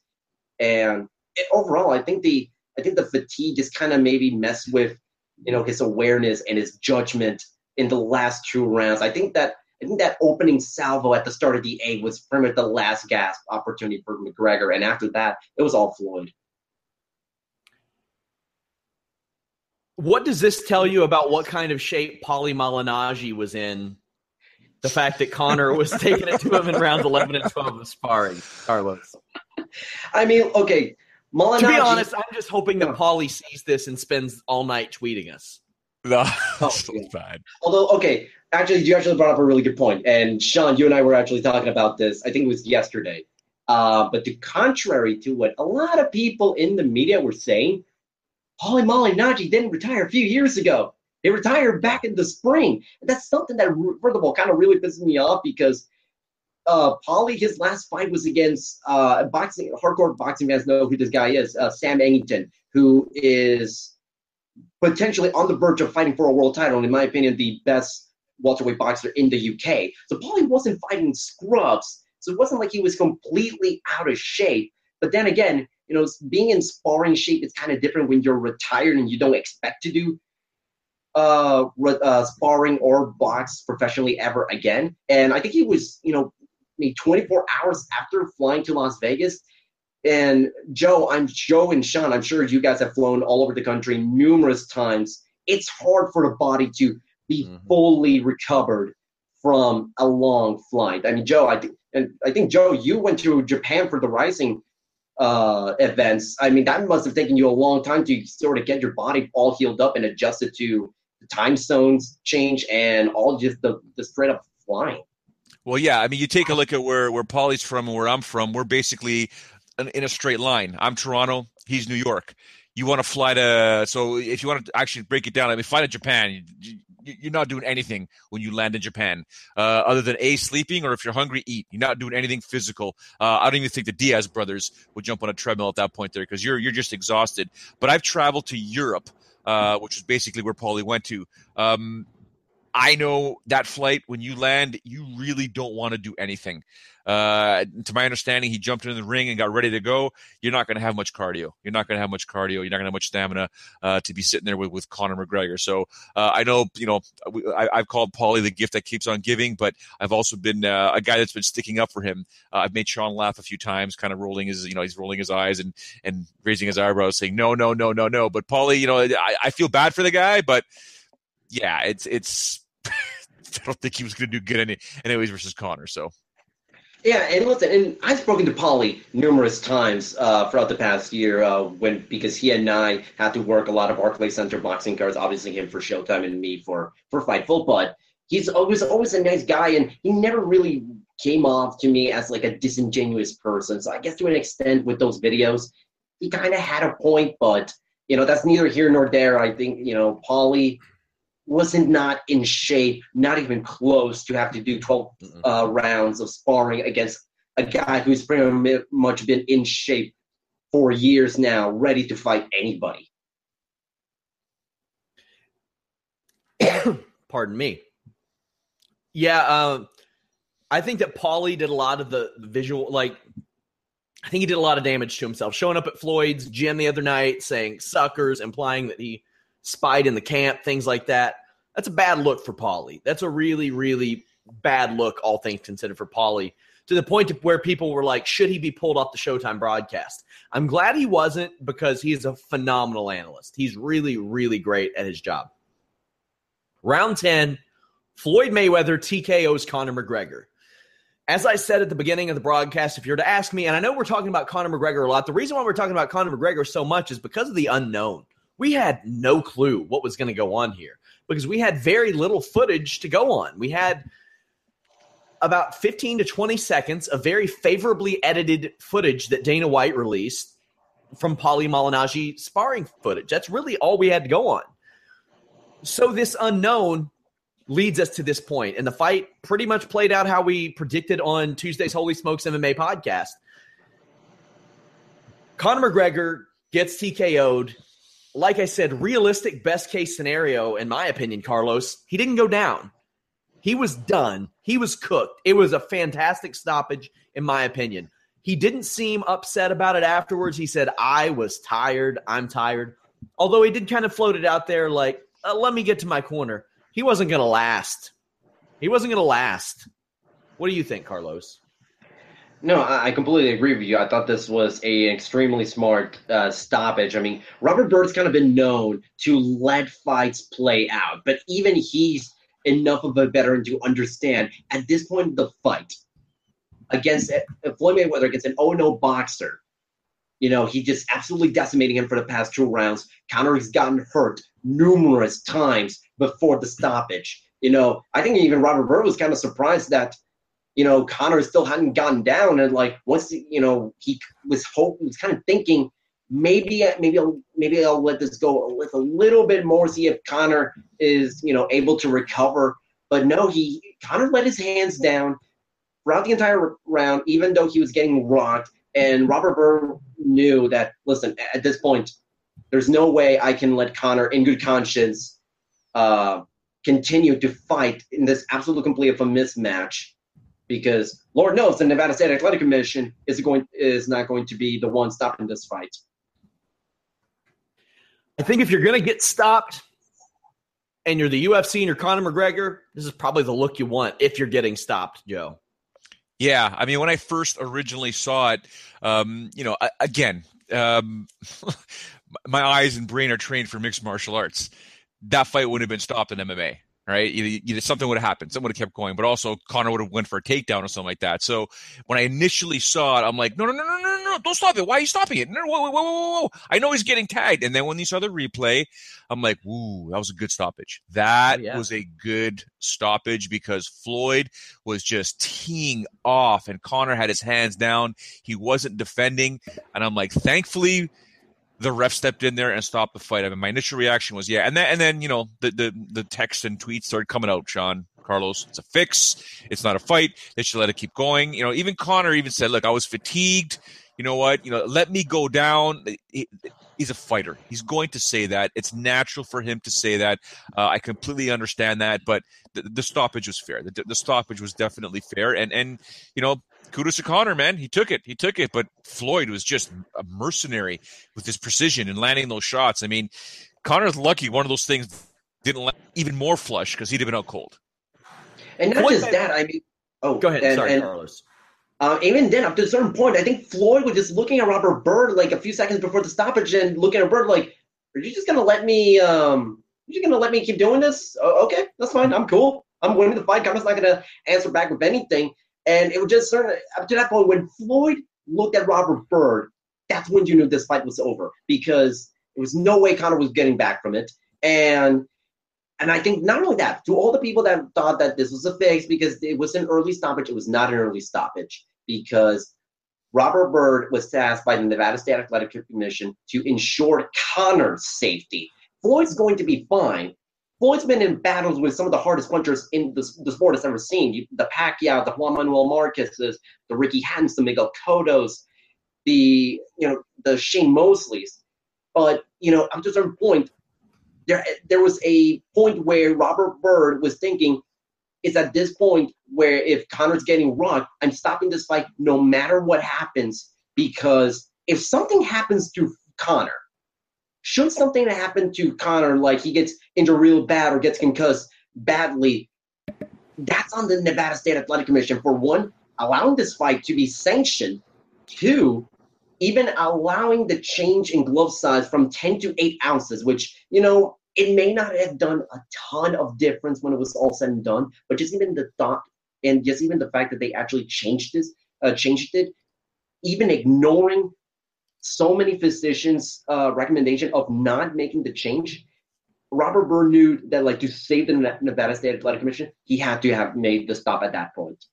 And overall, I think the I think the fatigue just kind of maybe messed with, you know, his awareness and his judgment in the last two rounds. I think that I think that opening salvo at the start of the eight was pretty much the last gasp opportunity for McGregor, and after that, it was all Floyd. What does this tell you about what kind of shape Paulie Malignaggi was in? The fact that Conor was taking it to him in rounds 11 and 12 of sparring, Carlos. I mean, okay. Malignaggi, to be honest, I'm just hoping that Paulie sees this and spends all night tweeting us. No, oh, yeah. bad. Although, okay, actually, you actually brought up a really good point. And Sean, you and I were actually talking about this. I think it was yesterday. Uh, but the contrary to what a lot of people in the media were saying, Paulie Malignaggi didn't retire a few years ago. He retired back in the spring. And that's something that, first of all, kind of really pisses me off because uh, Paulie, his last fight was against uh, boxing, hardcore boxing fans know who this guy is, uh, Sam Eggington, who is potentially on the verge of fighting for a world title. And in my opinion, the best welterweight boxer in the UK. So Paulie wasn't fighting scrubs. So it wasn't like he was completely out of shape. But then again, you know, being in sparring shape is kind of different when you're retired and you don't expect to do uh, uh, sparring or box professionally ever again. And I think he was, you know, maybe 24 hours after flying to Las Vegas. And Joe, I'm Joe and Sean. I'm sure you guys have flown all over the country numerous times. It's hard for the body to be mm-hmm. fully recovered from a long flight. I mean, Joe, I and I think Joe, you went to Japan for the Rizin uh, events. I mean, that must have taken you a long time to sort of get your body all healed up and adjusted to the time zones change and all just the, the straight up flying. Well, yeah. I mean, you take a look at where where Paulie's from and where I'm from. We're basically in a straight line. I'm Toronto. He's New York. You want to fly to so if you want to actually break it down, I mean, fly to Japan. You, you're not doing anything when you land in Japan, uh, other than a sleeping or if you're hungry, eat. You're not doing anything physical. Uh, I don't even think the Diaz brothers would jump on a treadmill at that point there because you're you're just exhausted. But I've traveled to Europe, uh, which is basically where Paulie went to. Um, I know that flight when you land, you really don't want to do anything. Uh, to my understanding, he jumped into the ring and got ready to go. You're not going to have much cardio. You're not going to have much cardio. You're not going to have much stamina uh, to be sitting there with, with Conor McGregor. So uh, I know, you know, I, have called Paulie the gift that keeps on giving, but I've also been uh, a guy that's been sticking up for him. Uh, I've made Sean laugh a few times, kind of rolling his, you know, he's rolling his eyes and and raising his eyebrows, saying no, no, no, no, no. But Paulie, you know, I, I feel bad for the guy, but yeah, it's it's. I don't think he was going to do good any, anyways versus Conor. So yeah, and listen, and I've spoken to Paulie numerous times uh, throughout the past year uh, when because he and I had to work a lot of Barclays Center boxing cards, obviously him for Showtime and me for for Fightful, but he's always always a nice guy, and he never really came off to me as like a disingenuous person. So I guess to an extent with those videos, he kind of had a point, but you know that's neither here nor there. I think you know Paulie wasn't not in shape, not even close to have to do 12 uh, rounds of sparring against a guy who's pretty much been in shape for years now, ready to fight anybody. Pardon me. Yeah, uh, I think that Paulie did a lot of the visual, like, I think he did a lot of damage to himself. Showing up at Floyd's gym the other night, saying suckers, implying that he spied in the camp, things like that. That's a bad look for Paulie. That's a really, really bad look, all things considered, for Paulie. To the point where people were like, should he be pulled off the Showtime broadcast? I'm glad he wasn't because he's a phenomenal analyst. He's really, really great at his job. Round 10, Floyd Mayweather TKO's Conor McGregor. As I said at the beginning of the broadcast, if you're to ask me, and I know we're talking about Conor McGregor a lot, the reason why we're talking about Conor McGregor so much is because of the unknown we had no clue what was going to go on here because we had very little footage to go on. We had about 15 to 20 seconds of very favorably edited footage that Dana White released from Paulie Malignaggi sparring footage. That's really all we had to go on. So this unknown leads us to this point, and the fight pretty much played out how we predicted on Tuesday's Holy Smokes MMA podcast. Conor McGregor gets TKO'd like I said, realistic best case scenario, in my opinion, Carlos, he didn't go down. He was done. He was cooked. It was a fantastic stoppage, in my opinion. He didn't seem upset about it afterwards. He said, I was tired. I'm tired. Although he did kind of float it out there like, uh, let me get to my corner. He wasn't going to last. He wasn't going to last. What do you think, Carlos? No, I completely agree with you. I thought this was a extremely smart uh, stoppage. I mean, Robert Byrd's kind of been known to let fights play out, but even he's enough of a veteran to understand at this point the fight against uh, Floyd Mayweather against an 0 boxer. You know, he just absolutely decimating him for the past two rounds. Conor has gotten hurt numerous times before the stoppage. You know, I think even Robert Byrd was kind of surprised that you know, Conor still hadn't gotten down, and like once you know he was hope was kind of thinking maybe maybe I'll maybe I'll let this go with a little bit more, see if Conor is you know able to recover. But no, he Conor let his hands down throughout the entire round, even though he was getting rocked. And Robert Byrd knew that. Listen, at this point, there's no way I can let Conor, in good conscience, uh, continue to fight in this absolute complete of a mismatch because Lord knows the Nevada State Athletic Commission is going is not going to be the one stopping this fight. I think if you're going to get stopped and you're the UFC and you're Conor McGregor, this is probably the look you want if you're getting stopped, Joe. Yeah, I mean, when I first originally saw it, um, you know, again, um, my eyes and brain are trained for mixed martial arts. That fight wouldn't have been stopped in MMA right? Either, either something would have happened, something would have kept going, but also Conor would have went for a takedown or something like that. So when I initially saw it, I'm like, no, no, no, no, no, no, don't stop it. Why are you stopping it? No, whoa, whoa, whoa, whoa, whoa. I know he's getting tagged. And then when he saw the replay, I'm like, ooh, that was a good stoppage. That oh, yeah. was a good stoppage because Floyd was just teeing off and Conor had his hands down. He wasn't defending. And I'm like, thankfully, the ref stepped in there and stopped the fight. I mean, my initial reaction was yeah, and then and then you know the the the text and tweets started coming out. Sean Carlos, it's a fix. It's not a fight. They should let it keep going. You know, even Conor even said, "Look, I was fatigued. You know what? You know, let me go down." He's a fighter. He's going to say that. It's natural for him to say that. Uh, I completely understand that, but the, the stoppage was fair. The, the stoppage was definitely fair, and and you know kudos to Conor, man. He took it. He took it. But Floyd was just a mercenary with his precision and landing those shots. I mean, Conor's lucky one of those things didn't let even more flush because he'd have been out cold. And not Floyd, just that, I mean, oh, go ahead. And, Sorry, and, Carlos. Uh, even then, up to a certain point, I think Floyd was just looking at Robert Byrd like a few seconds before the stoppage and looking at Byrd like, "Are you just gonna let me? Um, are you gonna let me keep doing this? Okay, that's fine. I'm cool. I'm winning the fight. Conor's not gonna answer back with anything." And it was just certain up to that point when Floyd looked at Robert Byrd, that's when you knew this fight was over because there was no way Conor was getting back from it. And and I think not only that, to all the people that thought that this was a fix because it was an early stoppage, it was not an early stoppage because Robert Byrd was tasked by the Nevada State Athletic Commission to ensure Conor's safety. Floyd's going to be fine, Floyd's been in battles with some of the hardest punchers in the, the sport has ever seen. The Pacquiao, the Juan Manuel Marquez's, the Ricky Hattons, the Miguel Cottos, the you know the Shane Mosleys. But you know, up to a certain point, there there was a point where Robert Byrd was thinking, it's at this point where if Conor's getting rocked, I'm stopping this fight no matter what happens because if something happens to Conor, should something happen to Conor, like he gets into real bad or gets concussed badly, that's on the Nevada State Athletic Commission for one, allowing this fight to be sanctioned. Two, even allowing the change in glove size from 10 to 8 ounces, which, you know, it may not have done a ton of difference when it was all said and done, but just even the thought and just even the fact that they actually changed this, uh, changed it, even ignoring so many physicians' uh, recommendation of not making the change. Robert Byrd knew that, like, to save the Nevada State Athletic Commission, he had to have made the stop at that point.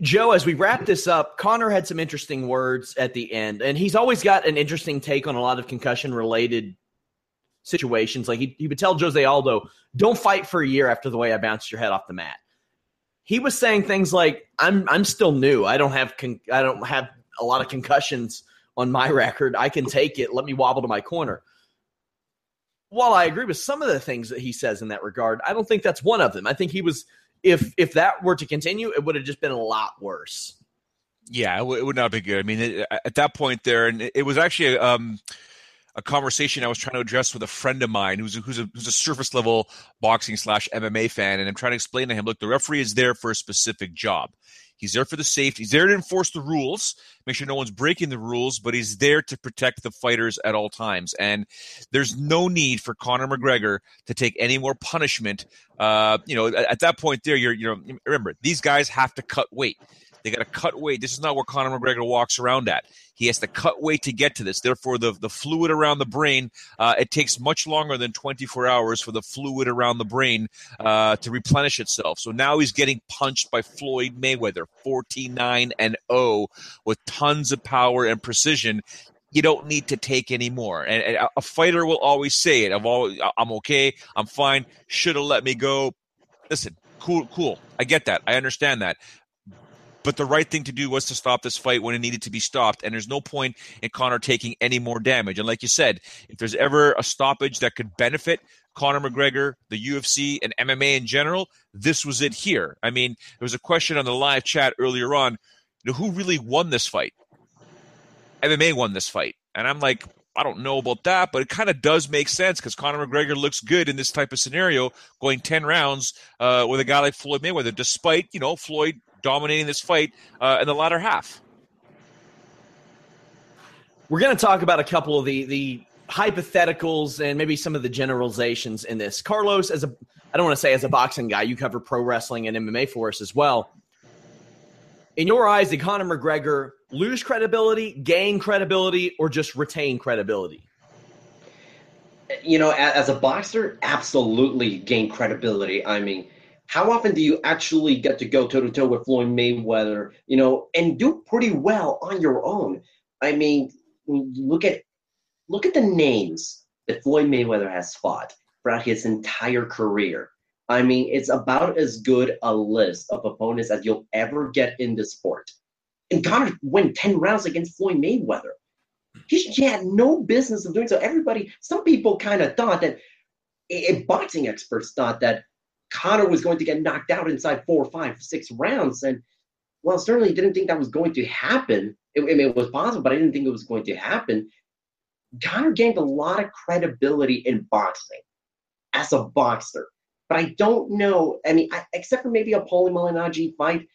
Joe, as we wrap this up, Conor had some interesting words at the end, and he's always got an interesting take on a lot of concussion related situations. Like he, he would tell Jose Aldo, don't fight for a year after the way I bounced your head off the mat. He was saying things like, I'm I'm still new. I don't have con- I don't have a lot of concussions on my record. I can take it. Let me wobble to my corner. While I agree with some of the things that he says in that regard, I don't think that's one of them. I think he was if if that were to continue, it would have just been a lot worse. Yeah, it, would not be good. I mean, it, at that point there, and it, was actually um, a conversation I was trying to address with a friend of mine who's who's a, who's a surface level boxing slash MMA fan, and I'm trying to explain to him, look, the referee is there for a specific job. He's there for the safety. He's there to enforce the rules, make sure no one's breaking the rules, but he's there to protect the fighters at all times. And there's no need for Conor McGregor to take any more punishment. Uh, you know, at, at that point, there, you're, you know, remember these guys have to cut weight. They got to cut weight. This is not where Conor McGregor walks around at. He has to cut weight to get to this. Therefore, the, the fluid around the brain, uh, it takes much longer than 24 hours for the fluid around the brain uh, to replenish itself. So now he's getting punched by Floyd Mayweather, 49 and 0, with tons of power and precision you don't need to take any more. And, and, a fighter will always say it. I'm always, I'm okay. I'm fine. Should have let me go. Listen, cool, cool. I get that. I understand that. But the right thing to do was to stop this fight when it needed to be stopped. And there's no point in Conor taking any more damage. And like you said, if there's ever a stoppage that could benefit Conor McGregor, the UFC, and MMA in general, this was it here. I mean, there was a question on the live chat earlier on you know, who really won this fight? MMA won this fight. And I'm like, I don't know about that, but it kind of does make sense because Conor McGregor looks good in this type of scenario, going ten rounds uh, with a guy like Floyd Mayweather, despite you know Floyd dominating this fight uh, in the latter half. We're going to talk about a couple of the the hypotheticals and maybe some of the generalizations in this. Carlos, as a I don't want to say as a boxing guy, you cover pro wrestling and MMA for us as well. In your eyes, did Conor McGregor lose credibility, gain credibility, or just retain credibility? You know, as a boxer, absolutely gain credibility. I mean, how often do you actually get to go toe to toe with Floyd Mayweather, you know, and do pretty well on your own? I mean, look at look at the names that Floyd Mayweather has fought throughout his entire career. I mean, it's about as good a list of opponents as you'll ever get in the sport. And Conor went 10 rounds against Floyd Mayweather. He, he had no business of doing so. Everybody, some people kind of thought that, and boxing experts thought that Conor was going to get knocked out inside four, five, six rounds. And well, certainly didn't think that was going to happen. It, I mean, it was possible, but I didn't think it was going to happen. Conor gained a lot of credibility in boxing as a boxer. But I don't know. I mean, I, except for maybe a Paulie Malignaggi fight,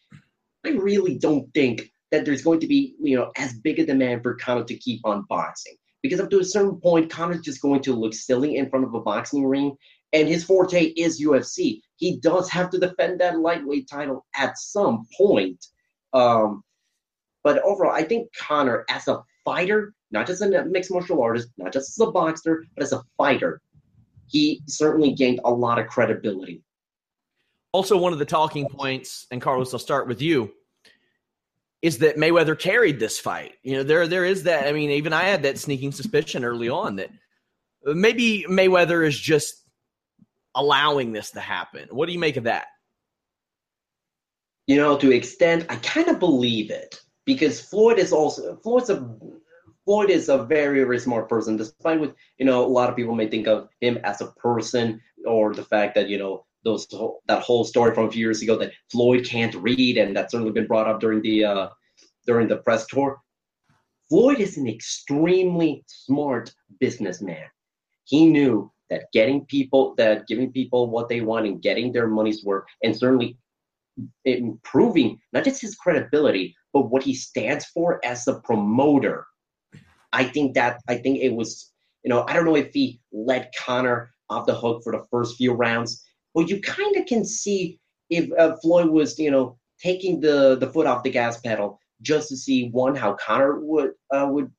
I really don't think that there's going to be, you know, as big a demand for Conor to keep on boxing. Because up to a certain point, Conor's just going to look silly in front of a boxing ring. And his forte is UFC he does have to defend that lightweight title at some point. Um, but overall, I think Conor, as a fighter, not just a mixed martial artist, not just as a boxer, but as a fighter, he certainly gained a lot of credibility. Also, one of the talking points, and Carlos, I'll start with you, is that Mayweather carried this fight. You know, there there is that. I mean, even I had that sneaking suspicion early on that maybe Mayweather is just allowing this to happen. What do you make of that? You know, to extent, I kind of believe it because Floyd is also Floyd's a Floyd is a very very smart person. Despite what you know, a lot of people may think of him as a person or the fact that you know those that whole story from a few years ago that Floyd can't read, and that's certainly been brought up during the uh, during the press tour. Floyd is an extremely smart businessman. He knew that getting people that giving people what they want and getting their money's worth and certainly improving not just his credibility but what he stands for as a promoter. I think that i think it was you know i don't know if he let conor off the hook for the first few rounds but you kind of can see if uh, floyd was you know taking the the foot off the gas pedal just to see one how conor would uh, would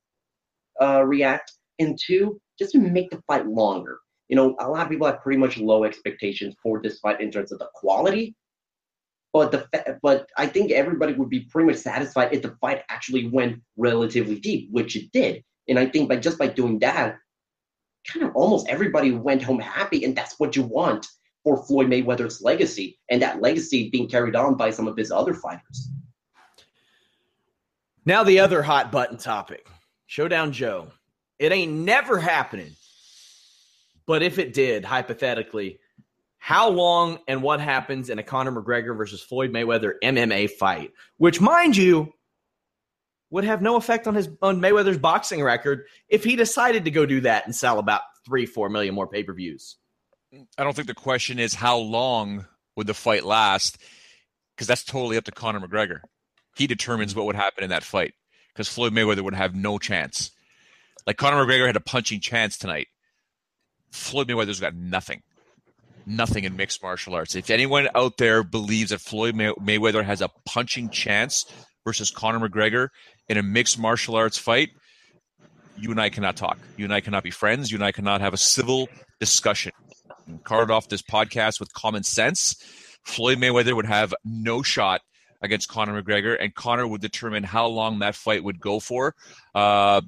uh, react and two just to make the fight longer you know, a lot of people have pretty much low expectations for this fight in terms of the quality. But the but I think everybody would be pretty much satisfied if the fight actually went relatively deep, which it did. And I think by just by doing that, kind of almost everybody went home happy, and that's what you want for Floyd Mayweather's legacy, and that legacy being carried on by some of his other fighters. Now the other hot button topic, Showdown Joe. It ain't never happening but if it did, hypothetically, how long and what happens in a Conor McGregor versus Floyd Mayweather MMA fight? Which, mind you, would have no effect on his on Mayweather's boxing record if he decided to go do that and sell about three, four million more pay per views. I don't think the question is how long would the fight last, because that's totally up to Conor McGregor. He determines what would happen in that fight, because Floyd Mayweather would have no chance. Like Conor McGregor had a punching chance tonight. Floyd Mayweather's got nothing, nothing in mixed martial arts. If anyone out there believes that Floyd May- Mayweather has a punching chance versus Conor McGregor in a mixed martial arts fight, you and I cannot talk. You and I cannot be friends. You and I cannot have a civil discussion. And card off this podcast with common sense. Floyd Mayweather would have no shot against Conor McGregor, and Conor would determine how long that fight would go for. Uh,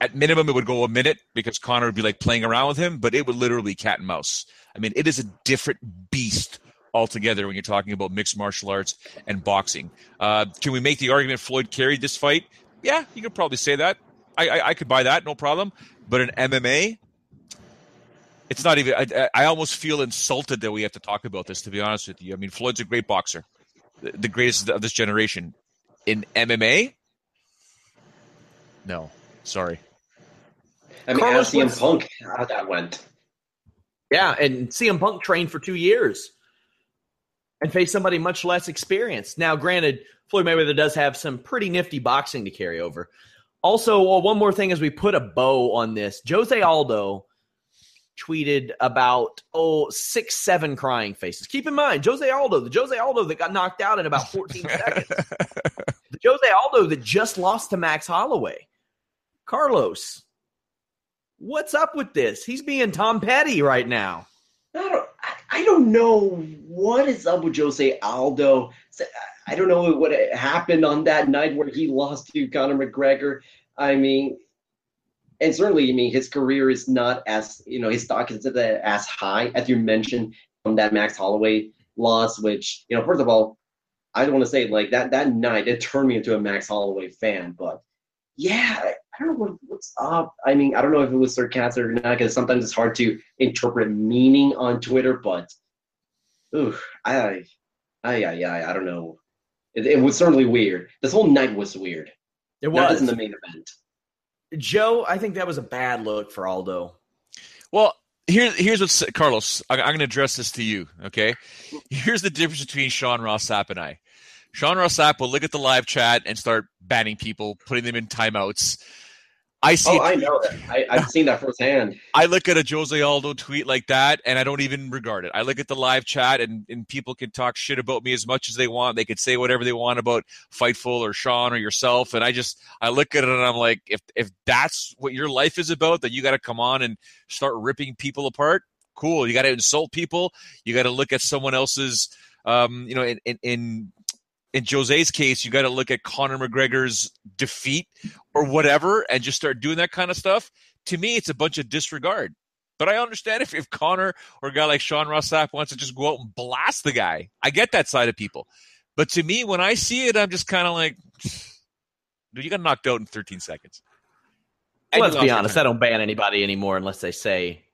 at minimum, it would go a minute because Conor would be like playing around with him, but it would literally cat and mouse. I mean, it is a different beast altogether when you're talking about mixed martial arts and boxing. Uh, can we make the argument Floyd carried this fight? Yeah, you could probably say that. I, I, I could buy that, no problem. But in MMA, it's not even. I, I, almost feel insulted that we have to talk about this. To be honest with you, I mean, Floyd's a great boxer, the greatest of this generation. In MMA, no, sorry. I mean, Carlos ask CM was- Punk how that went. Yeah, and CM Punk trained for two years and faced somebody much less experienced. Now, granted, Floyd Mayweather does have some pretty nifty boxing to carry over. Also, well, one more thing as we put a bow on this, Jose Aldo tweeted about oh six seven crying faces. Keep in mind, Jose Aldo, the Jose Aldo that got knocked out in about 14 seconds, the Jose Aldo that just lost to Max Holloway. Carlos, what's up with this? He's being Tom Petty right now. I don't, I, don't know what is up with Jose Aldo. I don't know what happened on that night where he lost to Conor McGregor. I mean, and certainly, I mean, his career is not as you know, his stock is as high as you mentioned from that Max Holloway loss. Which you know, first of all, I don't want to say like that that night it turned me into a Max Holloway fan, but yeah, I don't know what, what's up. I mean, I don't know if it was sarcastic or not because sometimes it's hard to interpret meaning on Twitter. But, ooh, I, I, I, I, I don't know. It, it was certainly weird. This whole night was weird. It was just in the main event. Joe. I think that was a bad look for Aldo. Well, here, here's what's Carlos. I, I'm going to address this to you. Okay. Here's the difference between Sean Ross Sapp and I. Sean Ross Sapp will look at the live chat and start banning people, putting them in timeouts. I see. Oh, I know that. I, I've seen that firsthand. I look at a Jose Aldo tweet like that and I don't even regard it. I look at the live chat and, and people can talk shit about me as much as they want. They could say whatever they want about Fightful or Sean or yourself. And I just I look at it and I'm like, if if that's what your life is about, then you gotta come on and start ripping people apart. Cool. You gotta insult people. You gotta look at someone else's um, you know, in in, in in Jose's case, you got to look at Conor McGregor's defeat or whatever and just start doing that kind of stuff. To me, it's a bunch of disregard. But I understand if, if Conor or a guy like Sean Ross Sapp wants to just go out and blast the guy. I get that side of people. But to me, when I see it, I'm just kind of like, dude, you got knocked out in 13 seconds. And Let's be honest. I don't ban anybody anymore unless they say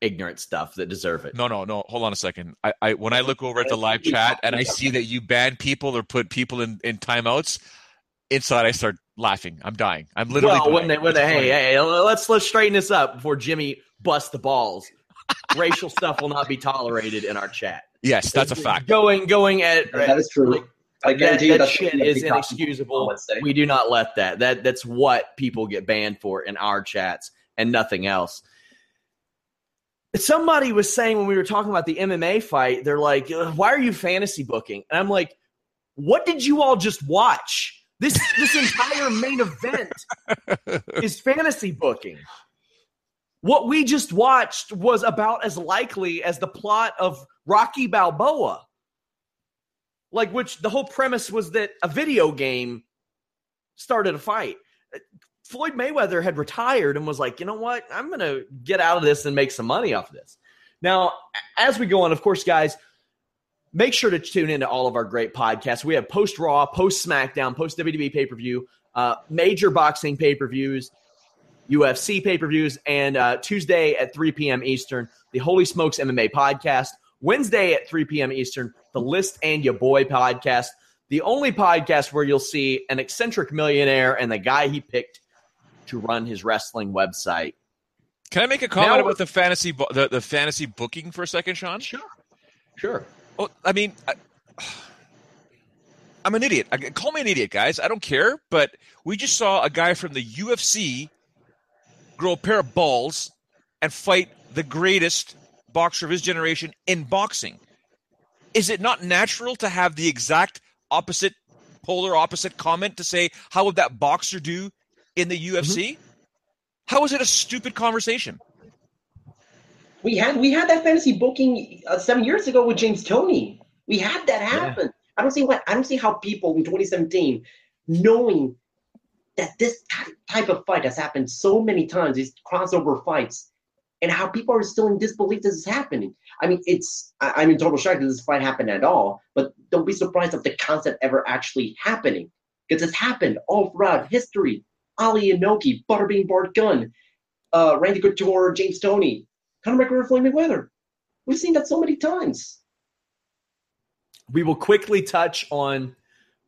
ignorant stuff that deserve it. No, no, no. Hold on a second. I, I when I look over at the live chat and I see that you ban people or put people in, in timeouts, inside I start laughing. I'm dying. I'm literally. well, when dying. they, when they, It's hey, hey, let's let's straighten this up before Jimmy busts the balls. Racial stuff will not be tolerated in our chat. Yes, that's a fact. Going going at That is true. like, I that, guarantee you that shit is inexcusable. We do not let that. That that's what people get banned for in our chats and nothing else. Somebody was saying when we were talking about the MMA fight, they're like, "Why are you fantasy booking?" And I'm like, "What did you all just watch? This this entire main event is fantasy booking. What we just watched was about as likely as the plot of Rocky Balboa. Like, which the whole premise was that a video game started a fight. Floyd Mayweather had retired and was like, you know what? I'm going to get out of this and make some money off of this. Now, as we go on, of course, guys, make sure to tune into all of our great podcasts. We have post Raw, post SmackDown, post WWE pay per view, uh, major boxing pay per views, UFC pay per views, and uh, Tuesday at 3 p.m. Eastern, the Holy Smokes MMA podcast. Wednesday at 3 p.m. Eastern, the List and Your Boy podcast. the only podcast where you'll see an eccentric millionaire and the guy he picked to run his wrestling website. Can I make a comment now, about the fantasy the, the fantasy booking for a second, Sean? Sure, sure. Well, I mean, I, I'm an idiot. I, call me an idiot, guys. I don't care. But we just saw a guy from the UFC grow a pair of balls and fight the greatest boxer of his generation in boxing. Is it not natural to have the exact opposite, polar opposite comment to say, how would that boxer do in the UFC? Mm-hmm. How is it a stupid conversation? We had we had that fantasy booking uh, seven years ago with James Toney. We had that happen. Yeah. I don't see what I don't see how people in 2017, knowing that this type of fight has happened so many times, these crossover fights, and how people are still in disbelief this is happening. I mean, it's I, am in total shock that this fight happened at all. But don't be surprised if the concept ever actually happening, because it's happened all throughout history. Ali Inoki, Butterbean Bart Gunn, uh, Randy Couture, James Toney, Conor McGregor, Floyd Mayweather. We've seen that so many times. We will quickly touch on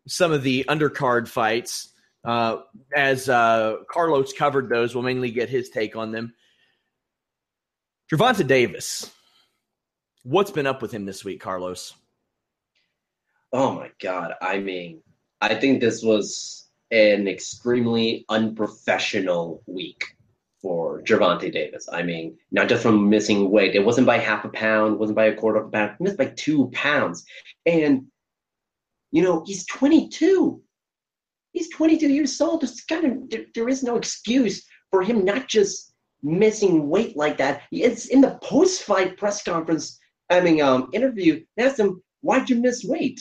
some of the undercard fights. Uh, as uh, Carlos covered those, we'll mainly get his take on them. Gervonta Davis, what's been up with him this week, Carlos? Oh my God. I mean, I think this was an extremely unprofessional week for Gervonta Davis. I mean, not just from missing weight. It wasn't by half a pound, wasn't by a quarter of a pound, missed by two pounds. And, you know, he's 22. He's 22 years old. There's kind of, there, there is no excuse for him not just missing weight like that. It's in the post-fight press conference, I mean, um, interview, they asked him, why'd you miss weight?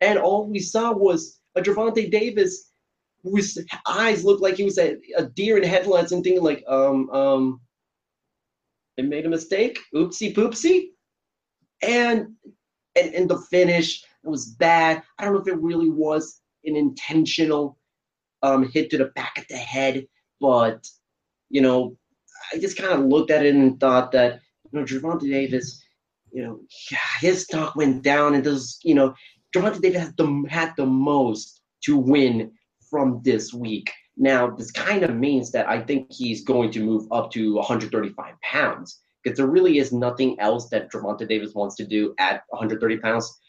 And all we saw was a Gervonta Davis whose eyes looked like he was a, a deer in headlights and thinking like, um, um, they made a mistake. Oopsie poopsie. And and and the finish it was bad. I don't know if it really was an intentional um, hit to the back of the head, but you know, I just kind of looked at it and thought that you know, Gervonta Davis, you know, his stock went down, and those, you know, Gervonta Davis had the had the most to win from this week. Now, this kind of means that I think he's going to move up to 135 pounds because there really is nothing else that Gervonta Davis wants to do at 130 pounds.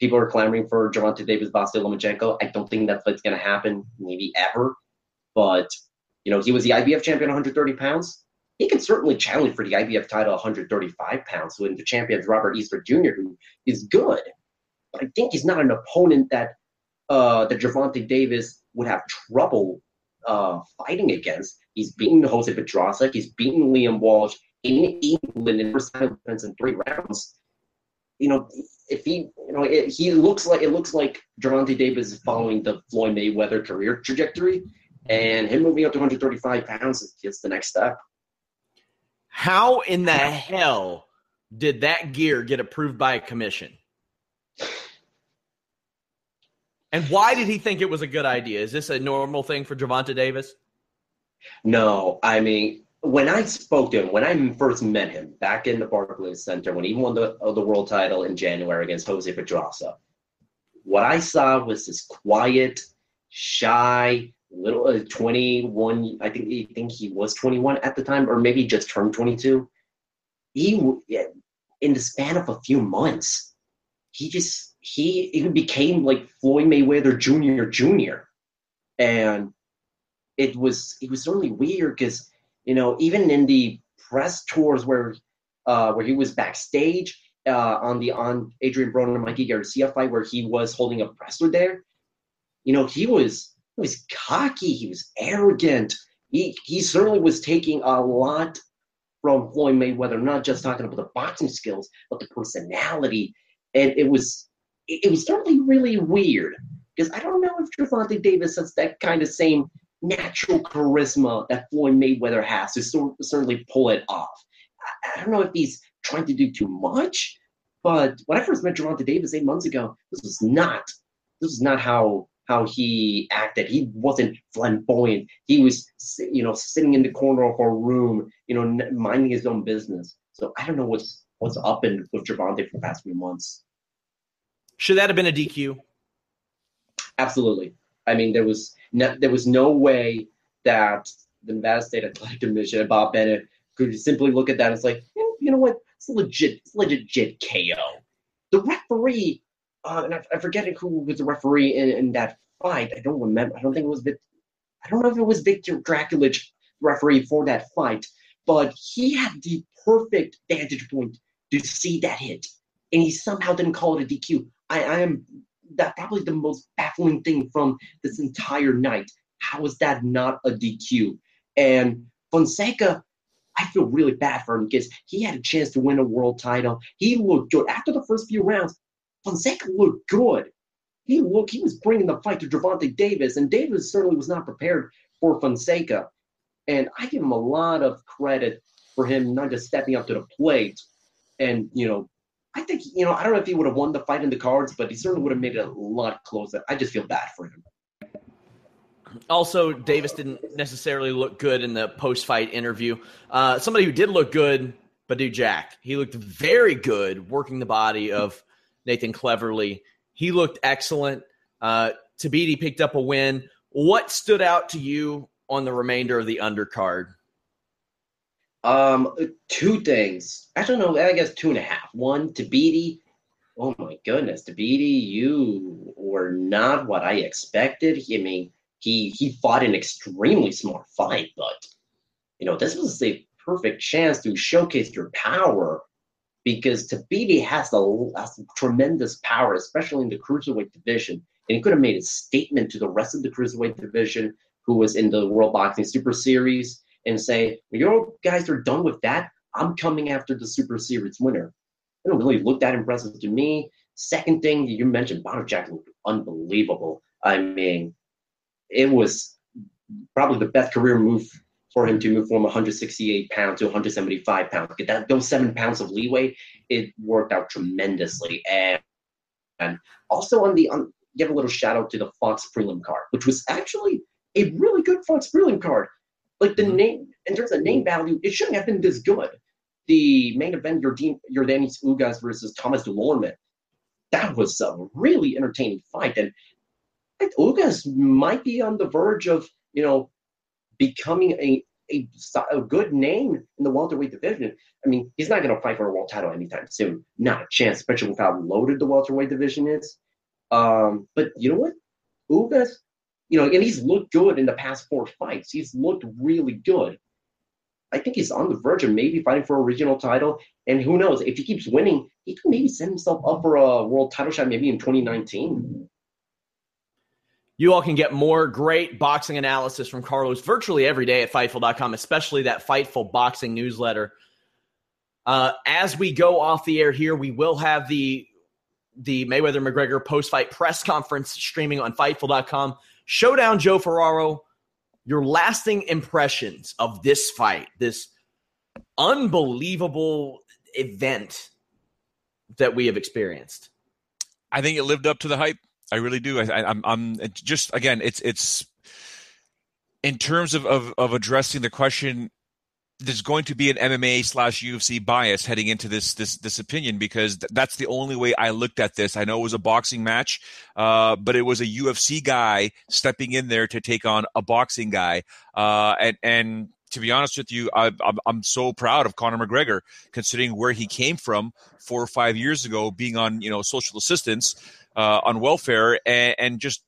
People are clamoring for Gervonta Davis, Vasily Lomachenko. I don't think that's what's going to happen, maybe ever. But, you know, he was the IBF champion 130 pounds. He can certainly challenge for the IBF title 135 pounds when the champion is Robert Easter Jr., who is good. But I think he's not an opponent that uh, that Gervonta Davis would have trouble uh, fighting against. He's beaten Jose Pedraza. He's beaten Liam Walsh in England in first time defense in three rounds. You know, if he, you know, it, he looks like it looks like Gervonta Davis is following the Floyd Mayweather career trajectory, and him moving up to 135 pounds is just the next step. How in the hell did that gear get approved by a commission? And why did he think it was a good idea? Is this a normal thing for Gervonta Davis? No, I mean, when I spoke to him, when I first met him back in the Barclays Center, when he won the, uh, the world title in January against Jose Pedraza, what I saw was this quiet, shy, little uh, 21. I think, I think he was 21 at the time, or maybe just turned 22. He, in the span of a few months, he just he he became like Floyd Mayweather Jr. Jr. And it was it was really weird because you know even in the press tours where uh, where he was backstage uh, on the on Adrien Broner and Mikey Garcia fight where he was holding a presser there, you know he was he was cocky, he was arrogant. He he certainly was taking a lot from Floyd Mayweather, not just talking about the boxing skills, but the personality. And it was it, was certainly really weird because I don't know if Gervonta Davis has that kind of same natural charisma that Floyd Mayweather has to certainly pull it off. I, I, don't know if he's trying to do too much, but when I first met Gervonta Davis eight months ago, this was not this was not how how he acted. He wasn't flamboyant. He was, you know, sitting in the corner of a room, you know, minding his own business. So I don't know what's what's up in with Gervonta for the past few months. Should that have been a DQ? absolutely. I mean, there was no, there was no way that the Nevada State Athletic Commission and Bob Bennett could simply look at that and it's like, you know what, it's legit, it's legit KO. The referee, uh, and I, I forget who was the referee in, in that fight. I don't remember. I don't think it was. I don't know if it was Victor Drakulich, referee for that fight, but he had the perfect vantage point to see that hit, and he somehow didn't call it a DQ. I, I am that probably the most baffling thing from this entire night. How is that not a DQ? And Fonseca, I feel really bad for him because he had a chance to win a world title. He looked good after the first few rounds. Fonseca looked good. He looked, he was bringing the fight to Gervonta Davis, and Davis certainly was not prepared for Fonseca. And I give him a lot of credit for him not just stepping up to the plate and, you know, I think, you know, I don't know if he would have won the fight in the cards, but he certainly would have made it a lot closer. I just feel bad for him. Also, Davis didn't necessarily look good in the post fight interview. Uh, somebody who did look good, Badou Jack. He looked very good working the body of Nathan Cleverly. He looked excellent. Uh, Tabiti picked up a win. What stood out to you on the remainder of the undercard? Um, two things. I don't know. I guess two and a half. One, Tabiti. Oh my goodness, Tabiti, you were not what I expected. I mean, he he fought an extremely smart fight, but you know, this was a perfect chance to showcase your power because Tabiti has a, has tremendous power, especially in the cruiserweight division, and he could have made a statement to the rest of the cruiserweight division who was in the World Boxing Super Series and say, when you guys are done with that, I'm coming after the Super Series winner. It don't really look that impressive to me. Second thing you mentioned, Badou Jack looked unbelievable. I mean, it was probably the best career move for him to move from 168 pounds to 175 pounds. Get that those seven pounds of leeway, it worked out tremendously. And, and also on the on, give a little shout out to the Fox prelim card, which was actually a really good Fox prelim card. Like the mm-hmm. name, in terms of name value, it shouldn't have been this good. The main event, your Yordenis Ugas versus Thomas Dulorme, that was a really entertaining fight. And Ugas might be on the verge of, you know, becoming a, a, a good name in the welterweight division. I mean, he's not going to fight for a world title anytime soon. Not a chance, especially with how loaded the welterweight division is. Um, but you know what? Ugas you know, and he's looked good in the past four fights. He's looked really good. I think he's on the verge of maybe fighting for a regional title. And who knows, if he keeps winning, he can maybe set himself up for a world title shot maybe in 2019. You all can get more great boxing analysis from Carlos virtually every day at Fightful.com, especially that Fightful boxing newsletter. Uh, as we go off the air here, we will have the the Mayweather McGregor post fight press conference streaming on Fightful.com. Showdown Joe Ferraro, your lasting impressions of this fight, this unbelievable event that we have experienced. I think it lived up to the hype. I really do. I, am I'm, I'm just again, it's it's in terms of, of of addressing the question there's going to be an MMA slash UFC bias heading into this this this opinion because th- that's the only way I looked at this. I know it was a boxing match, uh, but it was a UFC guy stepping in there to take on a boxing guy, uh, and and to be honest with you, I, I'm, I'm so proud of Conor McGregor considering where he came from four or five years ago, being on you know social assistance, uh, on welfare, and, and just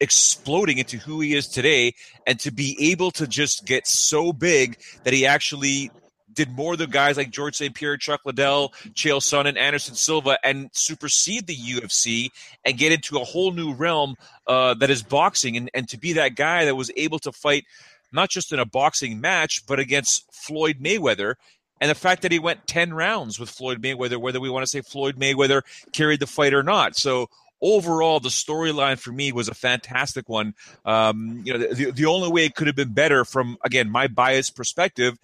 exploding into who he is today and to be able to just get so big that he actually did more than guys like George St. Pierre, Chuck Liddell, Chael Sonnen, and Anderson Silva, and supersede the UFC and get into a whole new realm uh, that is boxing. And, and to be that guy that was able to fight not just in a boxing match, but against Floyd Mayweather. And the fact that he went 10 rounds with Floyd Mayweather, whether we want to say Floyd Mayweather carried the fight or not. So overall, the storyline for me was a fantastic one. Um, you know, the, the only way it could have been better from, again, my biased perspective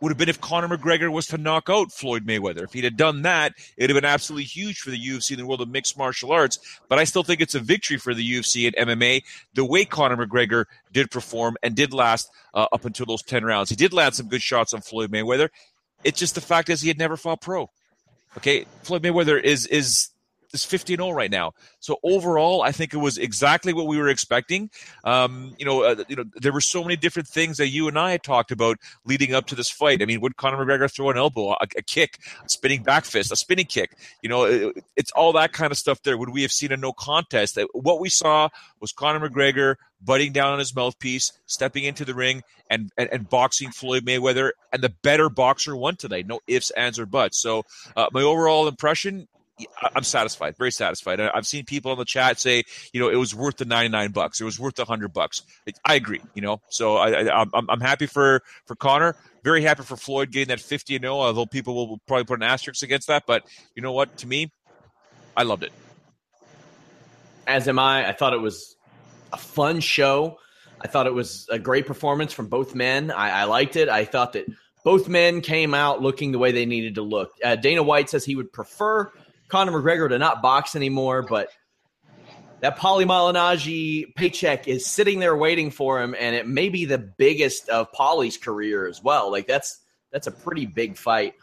would have been if Conor McGregor was to knock out Floyd Mayweather. If he'd have done that, it'd have been absolutely huge for the UFC and the world of mixed martial arts. But I still think it's a victory for the UFC and MMA the way Conor McGregor did perform and did last uh, up until those 10 rounds. He did land some good shots on Floyd Mayweather. It's just the fact is he had never fought pro. Okay, Floyd Mayweather is is is 50 0 right now. So overall, I think it was exactly what we were expecting. Um, you know, uh, you know, there were so many different things that you and I talked about leading up to this fight. I mean, would Conor McGregor throw an elbow, a, a kick, a spinning back fist, a spinning kick? You know, it, it's all that kind of stuff there. Would we have seen a no contest? What we saw was Conor McGregor butting down on his mouthpiece, stepping into the ring, and, and, and boxing Floyd Mayweather. And the better boxer won tonight. No ifs, ands, or buts. So uh, my overall impression, I'm satisfied, very satisfied. I've seen people in the chat say, you know, it was worth the 99 bucks. It was worth the 100 bucks. I agree, you know. So I, I, I'm, I'm happy for for Conor. Very happy for Floyd getting that 50 and 0. Although people will probably put an asterisk against that, but you know what? To me, I loved it. As am I. I thought it was a fun show. I thought it was a great performance from both men. I, I liked it. I thought that both men came out looking the way they needed to look. Uh, Dana White says he would prefer Conor McGregor to not box anymore, but that Paulie Malignaggi paycheck is sitting there waiting for him, and it may be the biggest of Paulie's career as well. Like that's that's a pretty big fight.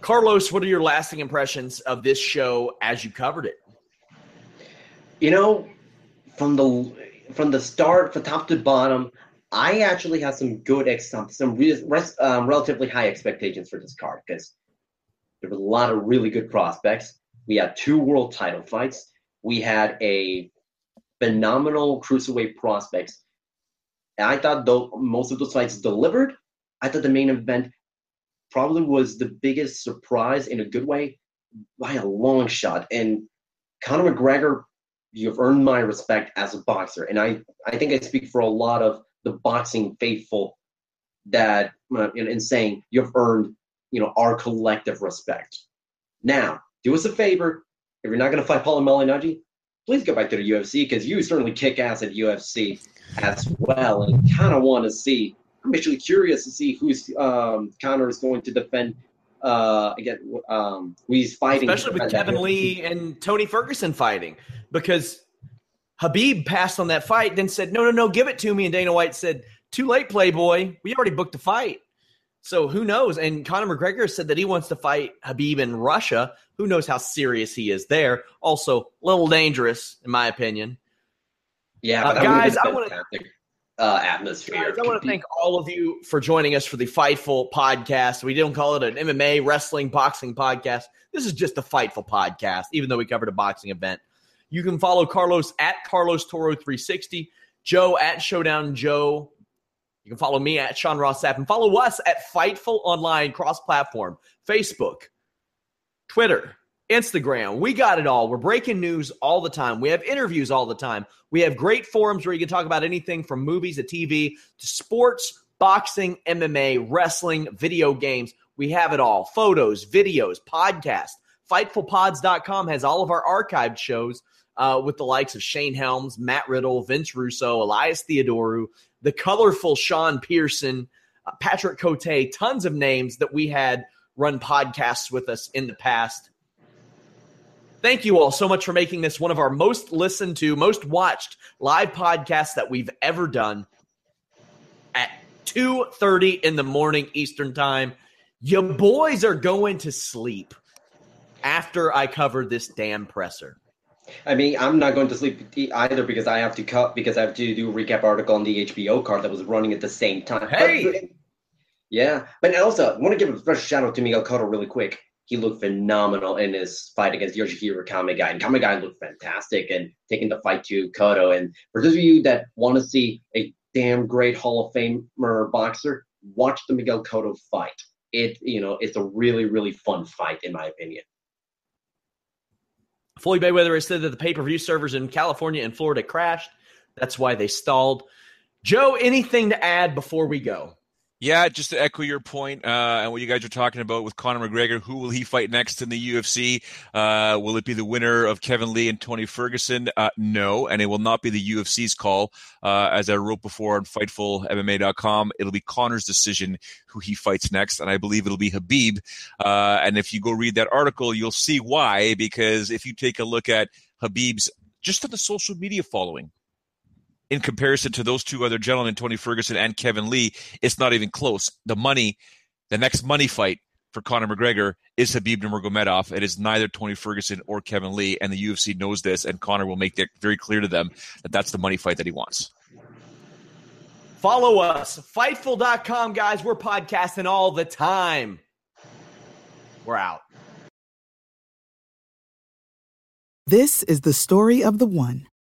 Carlos, what are your lasting impressions of this show as you covered it? You know, from the from the start, from top to bottom, I actually have some good ex some re- um, relatively high expectations for this card because there was a lot of really good prospects. We had two world title fights. We had a phenomenal cruiserweight prospects. And I thought though most of those fights delivered. I thought the main event probably was the biggest surprise in a good way by a long shot. And Conor McGregor, you've earned my respect as a boxer. And I, I think I speak for a lot of the boxing faithful that uh, in saying you've earned you know, our collective respect. Now, do us a favor. If you're not going to fight Paulie Malignaggi, please go back to the UFC because you certainly kick ass at UFC as well. And kind of want to see. I'm actually curious to see who's um, Conor is going to defend. Uh, again, um, he's fighting, especially with Kevin Lee and Tony Ferguson fighting, because Khabib passed on that fight, then said, "No, no, no, give it to me." And Dana White said, "Too late, Playboy. We already booked the fight." So who knows? And Conor McGregor said that he wants to fight Khabib in Russia. Who knows how serious he is there? Also, a little dangerous, in my opinion. Yeah, uh, guys, I want to uh, atmosphere. Guys, I want to thank all of you for joining us for the Fightful podcast. We don't call it an MMA, wrestling, boxing podcast. This is just a Fightful podcast, even though we covered a boxing event. You can follow Carlos at Carlos Toro 360, Joe at Showdown Joe you can follow me at Sean Ross Sapp and follow us at Fightful Online cross platform, Facebook, Twitter, Instagram. We got it all. We're breaking news all the time. We have interviews all the time. We have great forums where you can talk about anything from movies to TV to sports, boxing, MMA, wrestling, video games. We have it all. Photos, videos, podcasts. FightfulPods.com has all of our archived shows uh, with the likes of Shane Helms, Matt Riddle, Vince Russo, Elias Theodorou, the colorful Sean Pearson, uh, Patrick Cote, tons of names that we had run podcasts with us in the past. Thank you all so much for making this one of our most listened to, most watched live podcasts that we've ever done at 2:30 in the morning Eastern Time. Your boys are going to sleep after I cover this damn presser. I mean, I'm not going to sleep either because I have to cut because I have to do a recap article on the HBO card that was running at the same time. Hey, but, yeah, but also I want to give a special shout out to Miguel Cotto really quick. He looked phenomenal in his fight against Yoshihiro Kamegai, and Kamegai looked fantastic and taking the fight to Cotto. And for those of you that want to see a damn great Hall of Famer boxer, watch the Miguel Cotto fight. It you know it's a really really fun fight in my opinion. Floyd Mayweather has said that the pay per view servers in California and Florida crashed. That's why they stalled. Joe, anything to add before we go? Yeah, just to echo your point, uh, and what you guys are talking about with Conor McGregor, who will he fight next in the UFC? Uh, will it be the winner of Kevin Lee and Tony Ferguson? Uh, no, and it will not be the UFC's call. Uh, as I wrote before on FightfulMMA.com, it'll be Conor's decision who he fights next, and I believe it'll be Khabib. Uh, and if you go read that article, you'll see why. Because if you take a look at Khabib's just on the social media following, in comparison to those two other gentlemen, Tony Ferguson and Kevin Lee, it's not even close. The money, the next money fight for Conor McGregor is Khabib Nurmagomedov. It is neither Tony Ferguson or Kevin Lee, and the UFC knows this, and Conor will make it very clear to them that that's the money fight that he wants. Follow us, Fightful.com, guys. We're podcasting all the time. We're out. This is the story of the one.